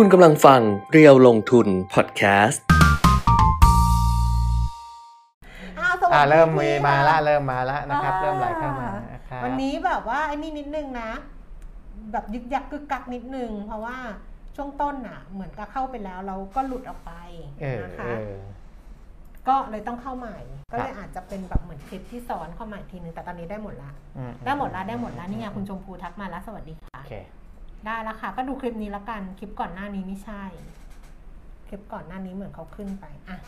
คุณกำลังฟังเรียวลงทุนพอดแคสต์อ้าวสวัสอ่าดีเริ่มมีพี่มาละค่ะเริ่มมาละนะครับอ่าเริ่มไหลเข้ามานะครับวันนี้แบบว่าไอ้นี่นิดนึงนะ แบบยึกยักกึกกักนิดนึง เพราะว่าช่วงต้นน่ะ เหมือนกับเข้าไปแล้วเราก็หลุดออกไปเออนะเอคะอก็เลยต้องเข้าใหม่ ก็เลยครับอาจจะเป็นแบบเหมือนคลิปที่ซ้อนเข้ามาอีกทีนึงแต่ตอนนี้ได้หมดละ อืได้หมดละได้หมดละนี่ไงคุณชมพูทักมาแล้วสวัสดีค่ะ โอเค ได้แล้วค่ะ ก็ดูคลิปนี้ละกัน คลิปก่อนหน้านี้ไม่ใช่ คลิปก่อนหน้านี้เหมือนเขาขึ้นไป อะ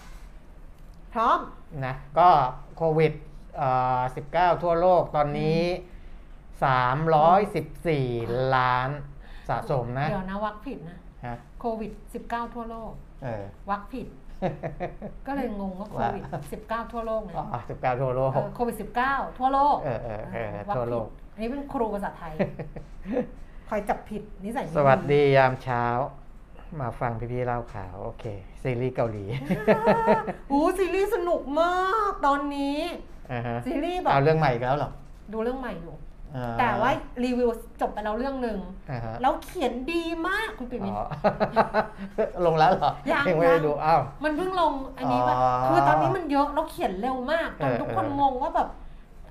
พร้อม นะ ก็โควิดเอ่อ19ทั่วโลกตอนนี้ 314 ล้านสะสมนะ เดี๋ยวนะวักผิดนะ ฮะ โควิด 19 ทั่วโลก เออ วักผิด ก็เลยงงว่าโควิด 19 ทั่วโลกไงอ๋อ19 ทั่วโลก เออโควิด 19 ทั่วโลก เออเออเออวักทั่วโลผิดก อันนี้เป็นครูภาษาไทย คอยจับผิดนิสัยไม่สวัสดียามเช้า มาฟังพี่ๆเล่าข่าว โอเค ซีรีส์เกาหลีอู้ซีรีส์สนุกมากตอนนี้ อ่าฮะซีรีส์แบบเอาเรื่องใหม่อีกแล้วเหรอดูเรื่องใหม่อยู่ อ่าแต่ว่ารีวิวจบไปแล้วเรื่องหนึ่งอ่าฮะแล้วเขียนดีมากคุณปิมินอ๋อ ลงแล้วเหรอยังไม่ได้ยังดูอ้าว มันเพิ่งลงอันนี้แบบอ๋อ คือตอนนี้มันเยอะแล้วเขียนเร็วมากจนเออทุกคนเอองงว่าแบบ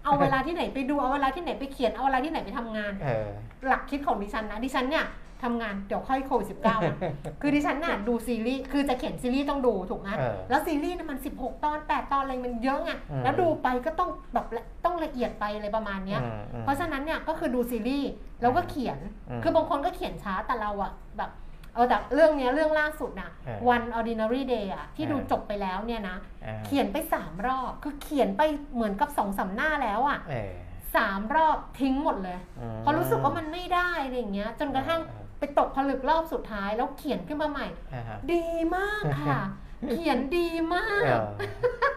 เอาเวลาที่ไหนไปดูเอาเวลาที่ไหนไปเขียนเอาเวลาที่ไหนไปทำงานเออหลักคิดของดิฉันนะดิฉันเนี่ยทำงานเดี๋ยวค่อยโควิดสิบเก้านะคือดิฉันน่ะดูซีรีส์คือจะเขียนซีรีส์ต้องดูถูกไหมเออแล้วซีรีส์น่ะมัน 16 ตอน 8 ตอนอะไรมันเยอะไงอืมแล้วดูไปก็ต้องแบบละต้องละเอียดไปอะไรประมาณเนี้ยอืมอืมเพราะฉะนั้นเนี่ยก็คือดูซีรีส์แล้วก็เขียนอืมคือบางคนก็เขียนช้าแต่เราอะแบบ เออแต่เรื่องเนี้ยเรื่องล่าสุดนะเออ One Ordinary Day อะที่ดูเออจบไปแล้วเนี่ยนะ อ่าเขียนไปสามรอบ คือเขียนไปเหมือนกับสองสามหน้าแล้วอะเออสามรอบทิ้งหมดเลย อืมเพราะรู้สึกว่ามันไม่ได้อะไรอย่างเงี้ย จนกระทั่งเออไปตกผลึกรอบสุดท้าย แล้วเขียนขึ้นมาใหม่ อ่าฮะ ดีมากค่ะ เขียนดีมาก เออ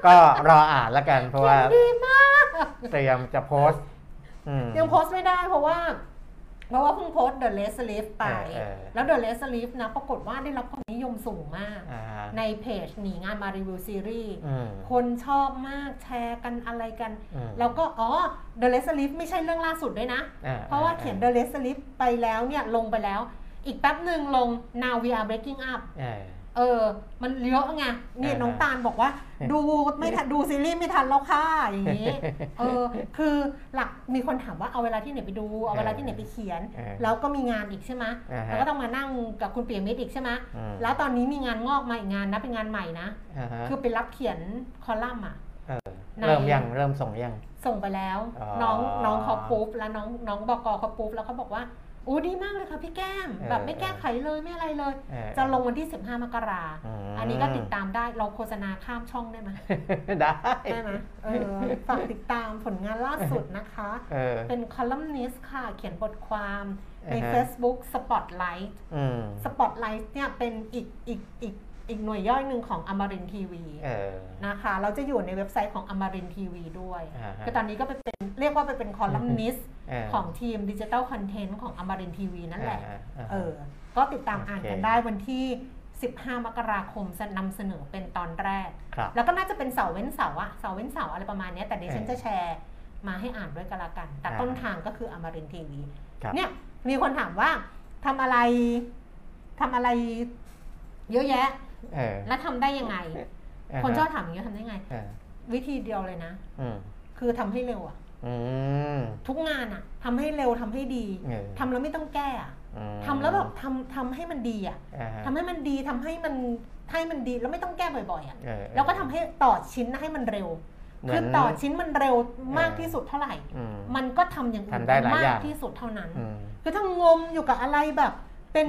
ก็รออ่านแล้วกันเพราะว่าดีมาก เตรียมจะโพสต์อืม ยังโพสต์ไม่ได้เพราะว่า เพราะว่าเพิ่งโพสต์ The Last Leaf ไปเออเออแล้ว The Last Leaf นะ ปรากฏว่าได้รับความนิยมสูงมากอ่าฮะในเพจหนีงานมารีวิวซีรีส์อืมคนชอบมากแชร์กันอะไรกันอืมแล้วก็ อ๋อ The Last Leaf ไม่ใช่เรื่องล่าสุดด้วยนะอ่เพราะว่าเขียน The Last Leaf ไปแล้วเนี่ยลงไปแล้ว อีกแป๊บหนึ่งลง Now We Are Breaking Up เออเออ มันเยอะไงนี่อ่าฮะน้องตาลบอกว่า ดูไม่ทันดูซีรีส์ไม่ทันแล้วค่ะอย่างนี้ เออ คือหลักมีคนถามว่าเอาเวลาที่ไหนไปดู เอาเวลาที่ไหนไปเขียนเออแล้วก็มีงานอีกใช่ไหมอ่าฮะแล้วก็ต้องมานั่งกับคุณเปียมิตรอีกใช่ไหมอืมแล้วตอนนี้มีงานงอกมาอีกงานนะเป็นงานใหม่นะอ่าฮะคือไปรับเขียนคอลัมน์อะเออในเริ่มยังเริ่มส่งยัง ส่งไปแล้วอ๋อน้องน้องเขาปุ๊บแล้วน้องน้องบอกเขาปุ๊บแล้วเขาบอกว่า โอ้ดีมากเลยค่ะพี่แก้มเออแบบไม่แก้ไขเลยไม่อะไรเลยเออจะลงวันที่ 15 มกรามอันนี้ก็ติดตามได้เราโฆษณาข้ามช่องได้ไหมได้ได้ไหมเออฝากติดตามผลงานล่าสุดนะคะเออเป็นคอลัมนิสต์ค่ะเขียนบทความในอ่าฮะ Facebook Spotlight อืม Spotlight เนี่ยเป็นอีกอีกอีก อีกหน่วยย่อยหนึ่งของอมรินทร์ทีวีเออนะคะ เราจะอยู่ในเว็บไซต์ของอมรินทร์ทีวีด้วยอ่าฮะคือตอนนี้ก็ไปเป็นเรียกว่าไปเป็นคอลัมนิสต์เออของทีมดิจิ t a ลคอนเทนต์ของอมรินทีวีนั่นแหละอ่าอ่าเออก็ติดตามโอเคอ่านกันได้วันที่ 15 มกราคมจะนำเสนอเป็นตอนแรกครับแล้วก็น่าจะเป็นเสาร์เว้นเสาร์อะเสาร์เว้นเสาร์อะไรประมาณเนี้ยแต่ดิฉันเออจะแชร์มาให้อ่านด้วยกันละกัน แต่อ่าต้นทางก็คืออมรินทีวีครับเนี่ยมีคนถามว่าทำอะไรทำอะไรเยอะแยะ เออ และทำได้ยังไงาฮะคนชอบถามอย่างนี้ยทำได้ไงเออวิธีเดียวเลยนะ อืมคือทำให้เร็วอะอืม ทุกงานอะทำให้เร็วทำให้ดีเออ ทำแล้วไม่ต้องแก้อะอืมทำแล้วแบบทำทำให้มันดีอะอ่าฮะทำให้มันดีทำให้มันให้มันดีแล้วไม่ต้องแก้บ่อยๆอะเออแล้วก็ทำให้ต่อชิ้นให้มันเร็ว เหมืคืออนต่อชิ้นมันเร็วมากเออที่สุดเท่าไหร่ อืม มันก็ทำอย่างอื่นทำได้หลายมาอกย่างที่สุดเท่านั้น อืม คือถ้างมอยู่กับอะไรแบบ เป็น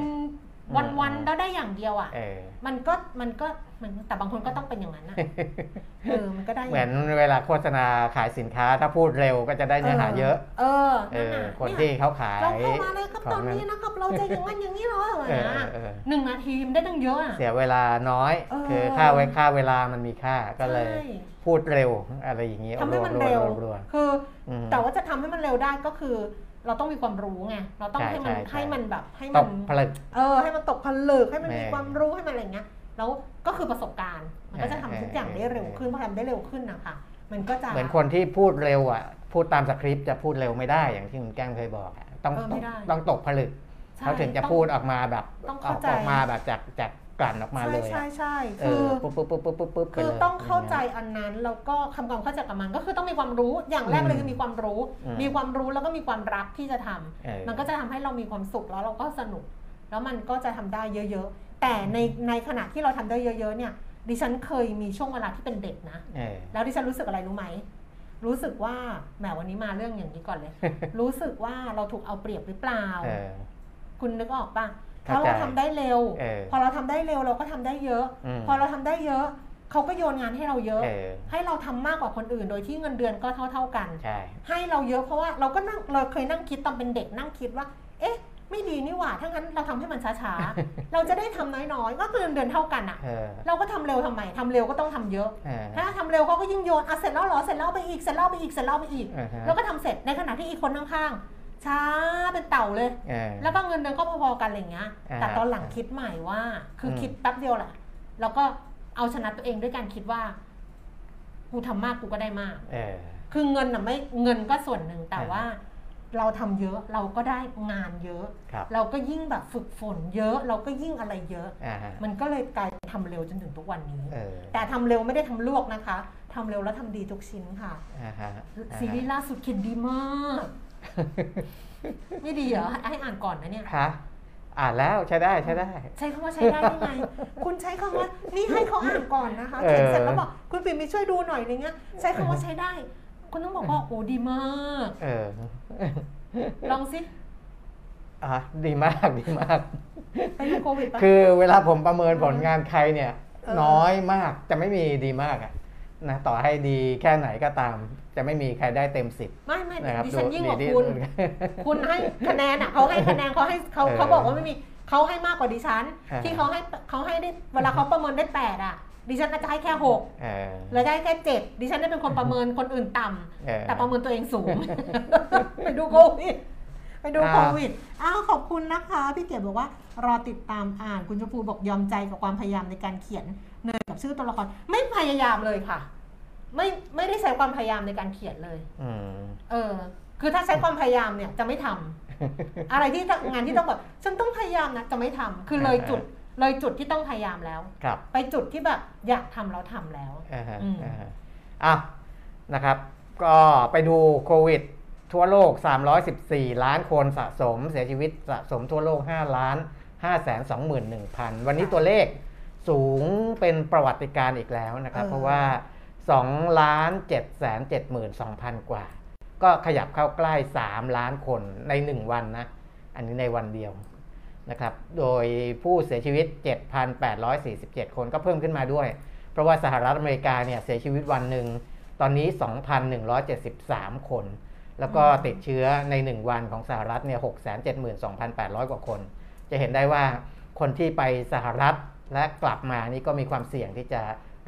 อืมวันๆแล้วได้อย่างเดียวอะเออมันก็มันก็มันแต่บางคนก็ต้องเป็นอย่างนั้นนะเออมันก็ได้เหมือนเวลาโฆษณาขายสินค้าถ้าพูดเร็วก็จะได้เนื้อหาเยอะ เออเอนั่นอน่ะคนเนี่ยที่เขาขายเราเข้ามาเลยครับขงตอนนี้นะครับเราจะอย่างนั้นอย่างนี้เหรอเออนะเออหนึ่งนาทีมันได้ตั้งเยอะอะเสียเวลาน้อยเออคือค่าไว้ค่าเวลามันมีค่าก็เลยใช่พูดเร็วอะไรอย่างนี้ทำให้มันเร็วรัวคือออืมแต่ว่าจะทำให้มันเร็วได้ก็คือ เราต้องมีความรู้ไงเราต้องใช่ให้มันใช่ใช่ให้มันแบบให้ตมันกผลึกเออให้มันตกผลึกให้มันมีแม่ความรู้ให้มันอะไรเงี้ยแล้วก็คือประสบการณ์ มันก็จะทำเออทุกอย่างได้เร็วเออขึ้นพอทำได้เร็วขึ้นนะคะมันก็จะเหมือนคนที่พูดเร็วอะพูดตามสคริปต์จะพูดเร็วไม่ได้อย่างที่คุณแก้งเคยบอกอะต้องเออไม่ได้ต้องตกผลึกใช่เขาถึงจะต้องพูดออกมาแบบต้องอเข้าอกใจออกมาแบบจากจาก กลั่นออกมาเลยใช่อะใช่เอใช่คืออปุ๊บปุ๊บปุ๊บปุ๊บปุ๊บปุ๊บไปคือเลยต้องเข้าใจอันนั้นแล้วก็ทำความเข้าใจกับมันก็คือต้องมีความรู้อย่างแรกเลยคือมีความรู้อืมมีความรู้แล้วก็มีความรักที่จะทำเออมันก็จะทำให้เรามีความสุขแล้วเราก็สนุก แล้วมันก็จะทำได้เยอะ ๆ แต่ในในขณะที่เราทำได้เยอะ ๆ เนี่ย ดิฉันเคยมีช่วงเวลาที่เป็นเด็กนะเออแล้วดิฉันรู้สึกอะไรรู้ไหมรู้สึกว่าแหมวันนี้มาเรื่องอย่างนี้ก่อนเลย รู้สึกว่าเราถูกเอาเปรียบหรือเปล่าเออคุณนึกออกปะ เพเข้าราะใจเราทำได้เร็วเออพอเราทำได้เร็วเราก็ทำได้เยอะอืมพอเราทำได้เยอะเขาก็โยนงานให้เราเยอะเออให้เราทำมากกว่าคนอื่น โดยที่เงินเดือนก็เท่าๆกันใช่ให้เราเยอะเพราะว่าเราก็นั่งเราเคยนั่งคิดตอนเป็นเด็กนั่งคิดว่า เอ๊ะ ไม่ดีนี่หว่าถ้างั้นเราทำให้มันช้าๆ เราจะได้ทำน้อยๆ ก็คือเงินเดือนเท่ากันอะเออเราก็ทำเร็วทำไมทำเร็วก็ต้องทำเยอะเออถ้าทำเร็วเขาก็ยิ่งโยนอะเสร็จแล้วเหรอเสร็จแล้วไปอีกเสร็จแล้วไปอีกเสร็จแล้วไปอีกอ่าฮะแล้วก็ทำเสร็จในขณะที่อีกคนข้างๆ ช้าเป็นเต่าเลยเออแล้วก็เงินเดือนก็พอๆกันอะไรอย่างเงี้ย อ่า แต่ตอนหลังคิดใหม่ว่า คืออม คิดแป๊บเดียวแหละ แล้วก็เอาชนะตัวเองด้วยการคิดว่า กูทำมากกูก็ได้มาก เออ คือเงินน่ะไม่เงินก็ส่วนหนึ่งแต่อ่า ว่า เราทำเยอะเราก็ได้งานเยอะ ครับเราก็ยิ่งแบบฝึกฝนเยอะ เราก็ยิ่งอะไรเยอะ อ่าฮะมันก็เลยกลายเป็นทำเร็วจนถึงทุกวันนี้ เออแต่ทำเร็วไม่ได้ทำลวกนะคะทำเร็วแล้วทำดีทุกชิ้นค่ะ อ่าฮะอ่าฮะซีรีส์ล่าสุดเขียนดีมาก ไม่ดีเหรอให้อ่านก่อนนะเนี่ยฮะอ่านแล้วใช้ได้ใช้ได้ ใช้คำว่าใช้ได้ยังไง คุณใช้คำว่านี่ให้เขาอ่านก่อนนะคะเออเขียนเสร็จแล้วบอกคุณปิ่มมีช่วยดูหน่อยอะไรเงี้ยใช้คำว่าใช้ได้ คุณต้องบอกว่าโอ้ดีมากเออลองสิอะดีมากดีมากไปดูโควิดปะคือเวลาผมประเมินผลงานใครเนี่ยเออน้อยมากจะไม่มีดีมากอะนะต่อให้ดีแค่ไหนก็ตาม จะไม่มีใครได้เต็มสิบไม่ไม่นะครับดิฉันยิ่งกว่าดีคุณดีคุณให้คะแนนอะเขาให้คะแนนเขาให้เขาเออเขาบอกว่าไม่มีเขาให้มากกว่าดิฉันอ่าที่เขาให้เขาให้ได้เวลาเขาประเมินได้แปดอะดิฉันอาจจะให้แค่หกเออแล้วได้แค่เจ็ดดิฉันได้เป็นคนประเมินคนอื่นต่ำเออแต่ประเมินตัวเองสูง ไปดูโควิดไปดูอ่าโควิด อ้าวขอบคุณนะคะ พี่เก๋บอกว่ารอติดตามอ่านคุณชมพูบอกยอมใจกับความพยายามในการเขียนเนยกับชื่อตัวละครไม่พยายามเลยค่ะ ไม่ไม่ได้ใช้ความพยายามในการเขียนเลยอืมเออ คือถ้าใช้ความพยายามเนี่ยจะไม่ทำอะไรที่ต้องงานที่ต้องแบบฉันต้องพยายามนะจะไม่ทำคือเลยจุดเลยจุดที่ต้องพยายามแล้วครับไปจุดที่แบบอยากทำแล้วทำแล้วอ่าฮะอืมอ่าฮะอะนะครับ ก็ไปดูโควิด ทั่วโลก 314 ล้านคนสะสม เสียชีวิตสะสมทั่วโลก 5 ล้าน 5 2 1 0 0 0 วันนี้ตัวเลขสูงเป็นประวัติการณ์อีกแล้วนะครับเออเพราะว่า 2ล้าน7 7 2 0 0 กว่า ก็ขยับเข้าใกล้ 3 ล้านคนใน 1 วันนะ อันนี้ในวันเดียวนะครับ โดยผู้เสียชีวิต 7,847 คนก็เพิ่มขึ้นมาด้วย เพราะว่าสหรัฐอเมริกาเนี่ยเสียชีวิตวันหนึ่ง ตอนนี้ 2,173 คน แล้วก็ติดเชื้อใน 1 วันของสหรัฐเนี่ย672,800 กว่าคน จะเห็นได้ว่าคนที่ไปสหรัฐและกลับมานี่ก็มีความเสี่ยงที่จะ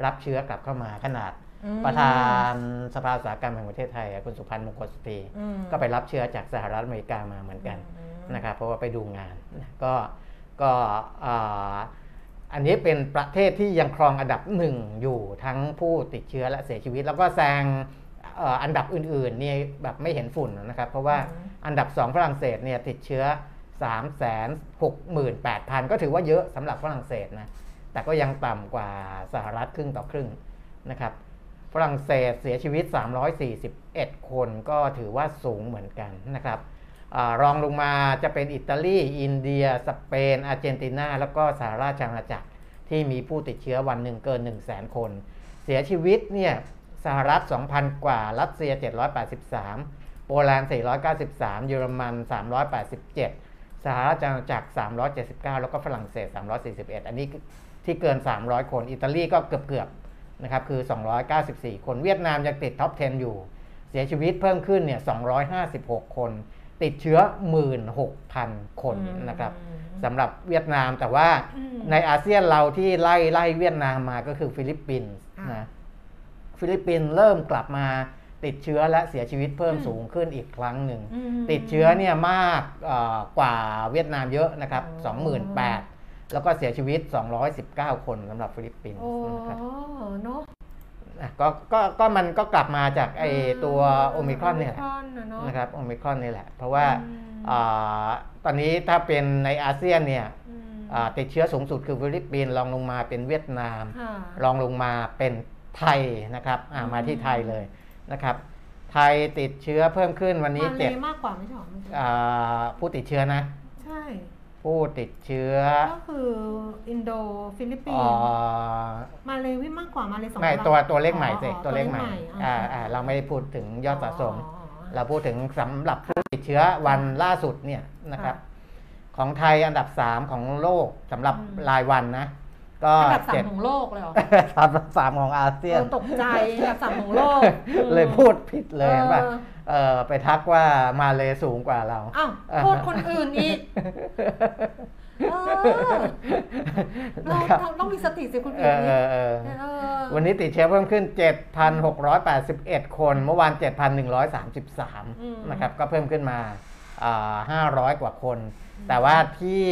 รับเชื้อกลับเข้ามาขนาด ประธานสภาอุตสาหกรรมแห่งประเทศไทยอะคุณสุพันธ์มงคลสตรีอืมก็ไปรับเชื้อจากสหรัฐอเมริกามาเหมือนกันอืมนะครับเพราะว่าไปดูงานนะก็ก็อ่าอันนี้เป็นประเทศที่ยังครองอันดับหนึ่งอยู่ทั้งผู้ติดเชื้อและเสียชีวิต แล้วก็แซงเอ่ออันดับอื่นๆเนี่ยแบบไม่เห็นฝุ่นนะครับ เพราะว่าอืมอันดับ 2 ฝรั่งเศสเนี่ยติดเชื้อ 3 6 8 0 0 0 ก็ถือว่าเยอะสำหรับฝรั่งเศสนะแต่ก็ยังต่ำกว่าสหรัฐครึ่งต่อครึ่งนะครับ ฝรั่งเศสเสียชีวิต 341 คนก็ถือว่าสูงเหมือนกันนะครับอรองลงมาจะเป็นอิตาลี อินเดีย สเปน อาร์เจนตินา แล้วก็สหราชอาณาจักรที่มีผู้ติดเชื้อวันหนึ่งเกิน 1 0 0 0 0แคน เสียชีวิตเนี่ยสหรัฐ 2,000 กว่า รัสเซีย 783 โปแลนด์ 493 เยอรมัน 387 สหราชอาณาจักร 379 แล้วก็ฝรั่งเศส 341 อันนี้ที่เกิน 300 คน อิตาลีก็เกือบเกือบ นะครับคือ 294 คนเวียดนามยังติด top 10 อยู่ เสียชีวิตเพิ่มขึ้นเนี่ย 256 คน ติดเชื้อ 16,000 คนนะครับสำหรับเวียดนามแต่ว่าอืมในอาเซียนเราที่ไล่ไล่เวียดนามมาก็คือฟิลิปปินส์อะนะฟิลิปปินส์เริ่มกลับมาติดเชื้อและเสียชีวิตเพิ่มอืมสูงขึ้นอีกครั้งหนึ่งอืมติดเชื้อเนี่ยมากเอ่อกว่าเวียดนามเยอะนะครับอ๋อ28,000 แล้วก็เสียชีวิต 219 คนสำหรับฟิลิปปินส์โอ้นะครับเนาะอะก็ก็ก็มันก็กลับมาจากไอตัวโอมิครอนเนี่ยแหละโอมิครอนน่ะเนาะนะครับโอมิครอนนี่แหละ เพราะว่าอืมอ่าตอนนี้ถ้าเป็นในอาเซียนเนี่ยอืมอ่าติดเชื้อสูงสุดคือฟิลิปปินส์รองลงมาเป็นเวียดนามค่ะรองลงมาเป็นไทยนะครับอ่าอืมมาที่ไทยเลยนะครับ ไทยติดเชื้อเพิ่มขึ้นวันนี้มาเลเจ็ดมากกว่าไม่ใช่หรอเมื่อกี้อ่าผู้ติดเชื้อนะ ใช่ ผู้ติดเชื้อ ก็คืออินโดฟิลิปปินอ่ส์ามาเลวิมากกว่ามาเลสองไม่ล้านตัวตัวเลขใหม่สิอ๋อตัวเลขใหม่อ๋ออ่าอ่าอ่าเราไม่ได้พูดถึงยอดสะสมอ๋อเราพูดถึงสำหรับผู้ติดเชื้อวันล่าสุดเนี่ยนะครับค่ะของไทยอันดับ3ของโลกสำหรับอืมรายวันนะก็อันดับสาเจ็มดของโลกเลยเหรอสามสามของอาเซียนเออตกใจอันดับสามของโลกอืมเลยพูดผิดเลยเห็ นป่ะเออเออไปทักว่ามาเลสูงกว่าเราอ้าวโทษคนอื่นอีกเออเรานะครับต้องมีสติสิคุณเอผิดอนี่เออเออเออวันนี้ติดเชื้อเพิ่มขึ้น 7,681 คน เมื่อวาน 7,133 นะครับ ก็เพิ่มขึ้นมาอ่า500 กว่าคน แต่ว่าที่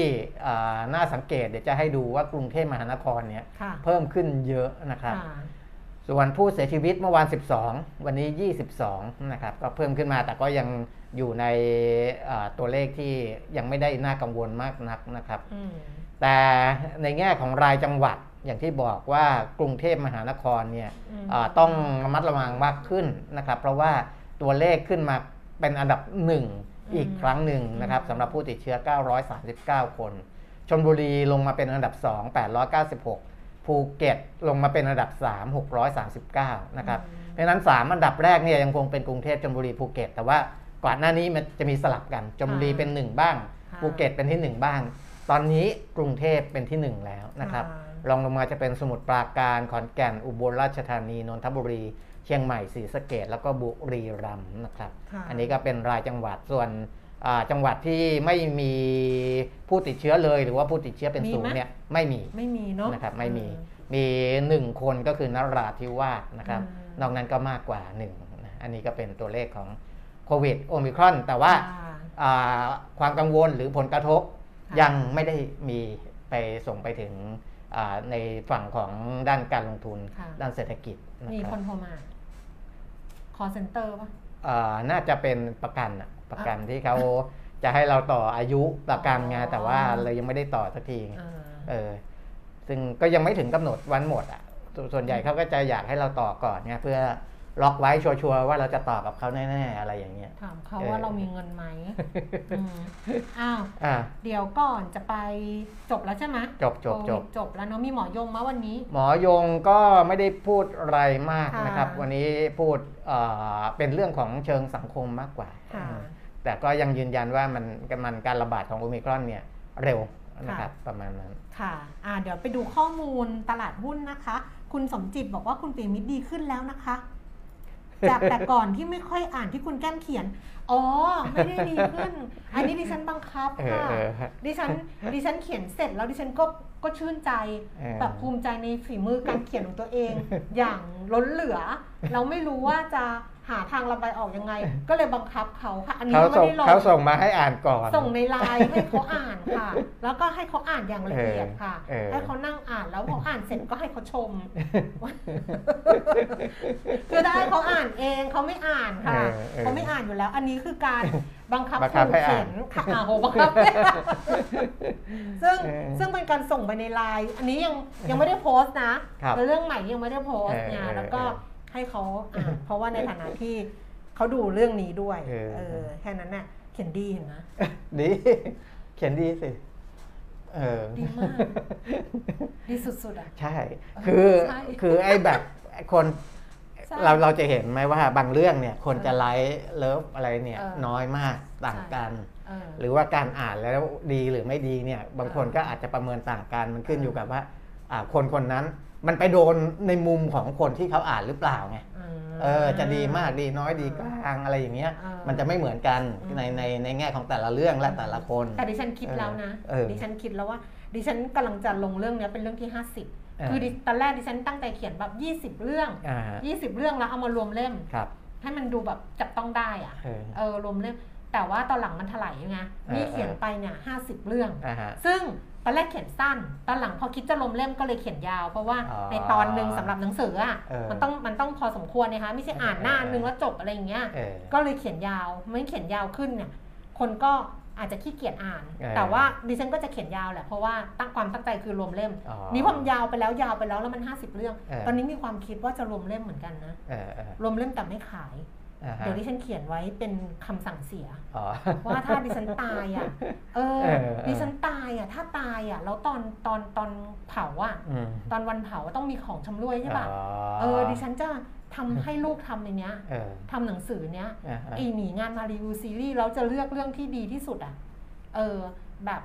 อ่าน่าสังเกตเดี๋ยวจะให้ดูว่ากรุงเทพมหานครเนี่ยค่ะเพิ่มขึ้นเยอะนะครับค่ะ ส่วนผู้เสียชีวิตเมื่อวาน 12 วันนี้ 22 นะครับ ก็เพิ่มขึ้นมาแต่ก็ยังอยู่ในอ่าตัวเลขที่ยังไม่ได้น่ากังวลมากนักนะครับอืมแต่ในแง่ของรายจังหวัดอย่างที่บอกว่ากรุงเทพมหานครเนี่ยอืมอ่าต้องระมัดระวังมากขึ้นนะครับ เพราะว่าตัวเลขขึ้นมาเป็นอันดับหนึ่งอีกครั้งหนึ่งนะครับสำหรับผู้ติดเชื้อ 939 คนชลบุรีลงมาเป็นอันดับ 2 896 ภูเก็ตลงมาเป็นอันดับ 3 639 นะครับ เพราะฉะนั้น 3 อันดับแรกเนี่ยยังคงเป็นกรุงเทพชลบุรีภูเก็ต แต่ว่าก่อนหน้านี้มันจะมีสลับกันชลบุรีเป็น 1 บ้างค่ะภูเก็ตเป็นที่ 1 บ้าง ตอนนี้กรุงเทพเป็นที่ 1 แล้วนะครับค่ะรองลงมาจะเป็นสมุทรปราการขอนแก่นอุบลราชธานีนนทบุรี เชียงใหม่ศรีสะเกดแล้วก็บุรีรัมย์นะครับค่ะอันนี้ก็เป็นรายจังหวัดส่วนอ่า จังหวัดที่ไม่มีผู้ติดเชื้อเลย หรือว่าผู้ติดเชื้อเป็นมีศูนไหมย์เนี่ยไม่มีไม่มีเนาะนะครับไม่มีอืมีหนึ่งคนก็คือนราธิวาสนะครับอืมนอกนั้นก็มากกว่าหนึ่งนะอันนี้ก็เป็นตัวเลขของโควิดโอมิครอน แต่ว่าค่ะอ่าความกังวลหรือผลกระทบค่ะยังไม่ได้มีไปส่งไปถึงอ่าในฝั่งของด้านการลงทุนค่ะด้านเศรษฐกิจนะมีคครับนโทรมา call center ป่ะอ่าน่าจะเป็นประกันอะ ประกันที่เขาจะให้เราต่ออายุประกันไงอ๋อแต่ว่าเรายังไม่ได้ต่อสักทีไงอ่าเออ ซึ่งก็ยังไม่ถึงกำหนดวันหมดอะสส่วนใหญ่เขาก็จะอยากให้เราต่อก่อนเนี่ยเพื่อ ล็อกไว้ชัวร์ๆว่าเราจะต่อกับเขาแน่ๆอะไรอย่างเงี้ย ถามเขาเออว่าเรามีเงินไหมอืมอ้าวอ่า เดี๋ยวก่อนจะไปจบแล้วใช่ไหมจบจบโควิดจบจบแล้วเนาะมีหมอยงมาวันนี้ หมอยงก็ไม่ได้พูดอะไรมากค่ะนะครับวันนี้พูดเอ่อเป็นเรื่องของเชิงสังคมมากกว่าค่ะอืมแต่ก็ยังยืนยันว่ามันมันการระบาดของโอมิครอนเนี่ยเร็วนะครับประมาณนั้น ค่ะอ่าเดี๋ยวไปดูข้อมูลตลาดหุ้นนะคะ คุณสมจิตบอกว่าคุณปีมิตรดีขึ้นแล้วนะคะ จากแต่ก่อนที่ไม่ค่อยอ่านที่คุณแก้มเขียน อ๋อ ไม่ได้ดีขึ้น อันนี้ดิฉันบังคับเออค่ะเออดิฉันดิฉันเขียนเสร็จแล้วดิฉันก็ก็ชื่นใจเออแบบภูมิใจในฝีมือการเขียนของตัวเอง อย่างล้นเหลือ เราไม่รู้ว่าจะ หาทางระบายออกยังไง ก็เลยบังคับเขาค่ะ อันนี้เขาก็ไม่ส่งได้ลงเขาส่งมาให้อ่านก่อน ส่งในไลน์ให้เขาอ่านค่ะ แล้วก็ให้เขาอ่านอย่างละเอียดค่ะเออเออให้เขานั่งอ่านแล้วพออ่านเสร็จก็ให้เขาชม คือได้เขาอ่านเองเขาไม่อ่านค่ะเออเออเขาไม่อ่านอยู่แล้ว อันนี้คือการบังคับบังคับให้เขีอ่ายนนค่ะอ่าโหบังคับให้อ่านซึ่งเออซึ่งเป็นการส่งไปในไลน์อันนี้ยังยังไม่ได้โพสต์นะครับแล้วเรื่องใหม่ยังไม่ได้โพสต์เนี่ยเออเออแล้วก็เออ ให้เขาอ่านเพราะว่าในฐานะที่เขาดูเรื่องนี้ด้วยเออ เออแค่นั้นน่ะเขียนดีเห็นไหมดี เขียนดีสิ เออ ดีมาก ดีสุดๆอะ ใช่ คือ ใช่คือไอ้แบบไอ้คน ใช่เราเราจะเห็นไหมว่าบางเรื่องเนี่ย คนจะ like love อะไรเนี่ย เออน้อยมากต่างกัน เออ หรือว่าการอ่านแล้วดีหรือไม่ดีเนี่ย บางคนเออก็อาจจะประเมินต่างกัน มันขึ้นเออออยู่กับว่าอ่าคนคนนั้น มันไปโดนในมุมของคนที่เขาอ่านหรือเปล่าไงมเออจะดีมากดีน้อยดีกลางอะไรอย่างเงี้ยเออมันจะไม่เหมือนกันอืมในในในแง่ของแต่ละเรื่องและแต่ละคน แต่ดิฉันคิดแล้วนะเออดิฉันคิดแล้วว่า ดิฉันกำลังจะลงเรื่องเนี้ยเป็นเรื่องที่เออ50 คือดิตอนแรกดิฉันตั้งใจเขียนแบบ 20 เรื่องอ่าฮะ20 เรื่องแล้วเอามารวมเล่มครับ ให้มันดูแบบจับต้องได้อะเออเออรวมเล่มแต่ว่าตอนหลังมันถลายไงเออนี่เขียนไปเนี่ย50เรื่องอ่าฮะซึ่ง ตอนแรกเขียนสั้น ตอนหลังพอคิดจะลงเล่มก็เลยเขียนยาว เพราะว่าอ๋อในตอนหนึ่งสำหรับหนังสืออะเออมันต้องมันต้องพอสมควรนะคะไม่ใช่อ่านหน้าเออนึงแล้วจบอะไรอย่างเงี้ยเออก็เลยเขียนยาวไม่เขียนยาวขึ้นเนี่ยคนก็อาจจะขี้เกียจอ่านเออแต่ว่าดิฉันก็จะเขียนยาวแหละเพราะว่าตั้งความตั้งใจคือรวมเล่มอ๋อนี่พอมันยาวไปแล้วยาวไปแล้วแล้วมัน 50 เรื่องเออตอนนี้มีความคิดว่าจะรวมเล่มเหมือนกันนะเออเออรวมเล่มแต่ไม่ขายอ่าฮะ เดี๋ยวดิฉันเขียนไว้เป็นคำสั่งเสียอ๋อว่าถ้าดิฉันตายอะเออเออเออดิฉันตายอะถ้าตายอะแล้วตอนตอนตอนเผาอะอืมตอนวันเผาต้องมีของชำร่วยใช่ป่ะอ๋อเออดิฉันจะทำให้ลูกทำในเนี้ยเออทำหนังสือเนี้ยอ่าฮะไอหนีงานมารีวิวซีรีส์แล้วจะเลือกเรื่องที่ดีที่สุดอะเออแบบ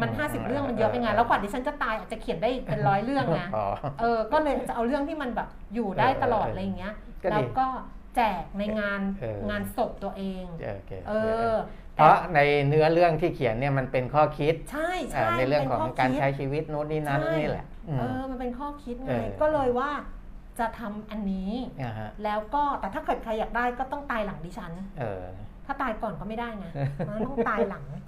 มันอืมห้าสิบเรื่องมันเยอะไปไงเออแล้วกว่าดิฉันจะตายอาจจะเขียนได้เป็นร้อยเรื่องนะอ๋อเออก็เลยจะเอาเรื่องที่มันแบบอยู่ได้ตลอดเออเอออะไรอย่างเงี้ยก็ดีแล้วก็ แจกในงานเออ งานศพตัวเอง โอเคเออ เพราะในเนื้อเรื่องที่เขียนเนี่ยมันเป็นข้อคิดใช่อ่าใช่ในเรื่องป็ของข้การคิดใช้ชีวิตโน้นนี่นั้นใช่นี่แหละอืม เออมันเป็นข้อคิดเอไงอก็เลยว่าจะทำอันนี้อ่าฮะแล้วก็แต่ถ้าเกิดใครอยากได้ก็ต้องตายหลังดิฉัน เออ ถ้าตายก่อนก็ไม่ได้ไง มันต้องตายหลังอะ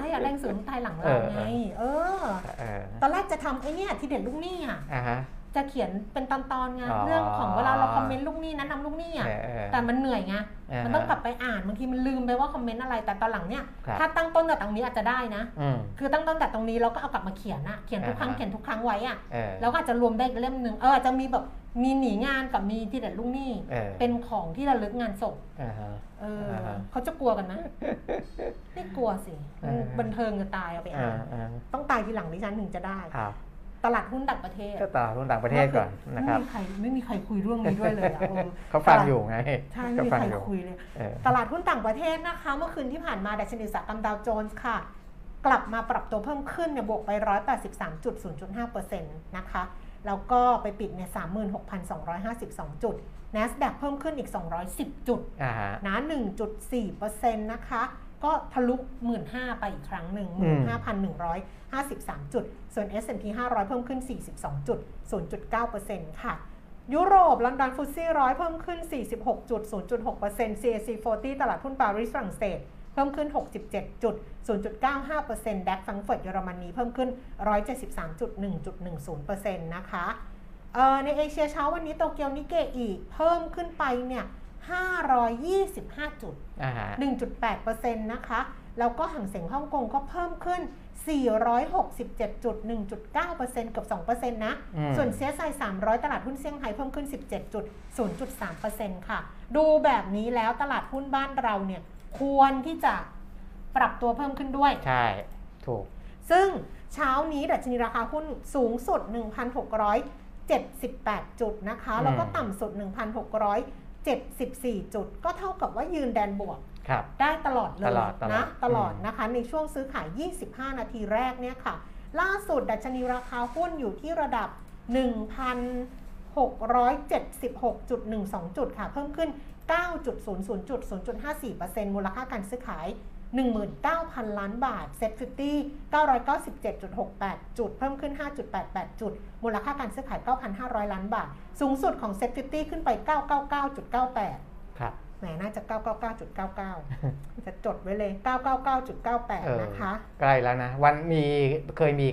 ถ้าอยากได้หนังสือต้องตายหลังเราเออ ไง เออ เออตอนแรกจะทำไอ้เนี่ยที่เด็ดลูกหนี้อะ อ่าฮะ จะเขียนเป็นตอนๆไงอ๋อเรื่องของเวลาเราคอมเมนต์ลูกหนี้แนะนำลูกหนี้อะเออเออแต่มันเหนื่อยไงาฮะมันต้องกลับไปอ่านบางทีมันลืมไปว่าคอมเมนต์อะไรแต่ตอนหลังเนี่ยครับ ถ้าตั้งต้นจากตรงนี้อาจจะได้นะ อืม คือตั้งต้นแต่ตรงนี้เราก็เอากลับมาเขียนอะเขียนทุกครั้งอ่าฮะ เขียนทุกครั้งไว้อะเออแล้วก็อาจจะรวมได้อีกเล่มหนึ่งเอออาจจะมีแบบมีหนีงานกับมีที่เด็ดลูกหนี้ เออเป็นของที่ระลึกงานศพอ่าฮะ เอออ่าฮะเขาจะกลัวกันไหมไม่กลัวสิเออบันเทิงจะตายเอาไปอ่าอ่านอ่าต้องตายทีหลังดิฉันถึงจะได้อ่า ตลาดหุ้นต่างประเทศก็ต่อรุ่นต่างประเทศก่อนนะครับไม่มีใครไม่มีใครคุยเรื่องนี้ด้วยเลยอะออเขาฟังอยู่ไงใช่เขาไม่มีฟังใครอยู่คุยเลยเออตลาดหุ้นต่างประเทศนะคะ เมื่อคืนที่ผ่านมาดัชนีอุตสาหกรรมดาวโจนส์ค่ะ กลับมาปรับตัวเพิ่มขึ้นเนี่ยบวกไป 183.0.5%นะคะแล้วก็ไปปิดเนี่ย36,252 จุด NASDAQ เพิ่มขึ้นอีก 210 จุดอ่าฮะนะ1.4%นะคะ ก็ทะลุ 15,000 ไปอีกครั้งหนึ่งอืม15,153 จุด ส่วน S&P 500 เพิ่มขึ้น 42จุด0.9%ค่ะ ยุโรป ลอนดอนฟุตซี่ร้อยเพิ่มขึ้น 46จุด0.6% CAC 40 ตลาดหุ้นปารีสฝรั่งเศส เพิ่มขึ้น 67จุด0.95%แดกฟังเฟิร์ตเยอรมนีเพิ่มขึ้น 173.1.10%นะคะเอ่อในเอเชียเช้าวันนี้โตเกียวนิเกอีเพิ่มขึ้นไปเนี่ย525 จุดอ่าฮะ1.8%นะคะ แล้วก็ห่างเสียงฮ่องกงก็เพิ่มขึ้น 467จุด1.9%เกือบ2%นะอืมส่วนเซียไซ300 ตลาดหุ้นเซี่ยงไฮ้เพิ่มขึ้น 17จุด0.3%ค่ะ ดูแบบนี้แล้วตลาดหุ้นบ้านเราเนี่ยควรที่จะปรับตัวเพิ่มขึ้นด้วย ใช่ ถูก ซึ่งเช้านี้ดัชนีราคาหุ้นสูงสุด 1,678 จุดนะคะ แล้วก็อืมต่ำสุด 1,674 จุด ก็เท่ากับว่ายืนแดนบวกครับ ได้ตลอดเลยตลอดตลอดนะตลอดอืมนะคะ ในช่วงซื้อขาย 25 นาทีแรกเนี่ยค่ะ ล่าสุดดัชนีราคาหุ้นอยู่ที่ระดับ 1,676.12 จุดค่ะ เพิ่มขึ้น 9.00จุด0.54%มูลค่าการซื้อขาย 19,000 ล้านบาท SET fifty 997.68 จุด เพิ่มขึ้น 5.88 จุด มูลค่าการซื้อขาย 9,500 ล้านบาท สูงสุดของ SET fifty ขึ้นไป 999.98 ครับแหมน่าจะ 999.99 จะจดไว้เลย 999.98 นะคะ ใกล้แล้วนะ วันมีเคยมี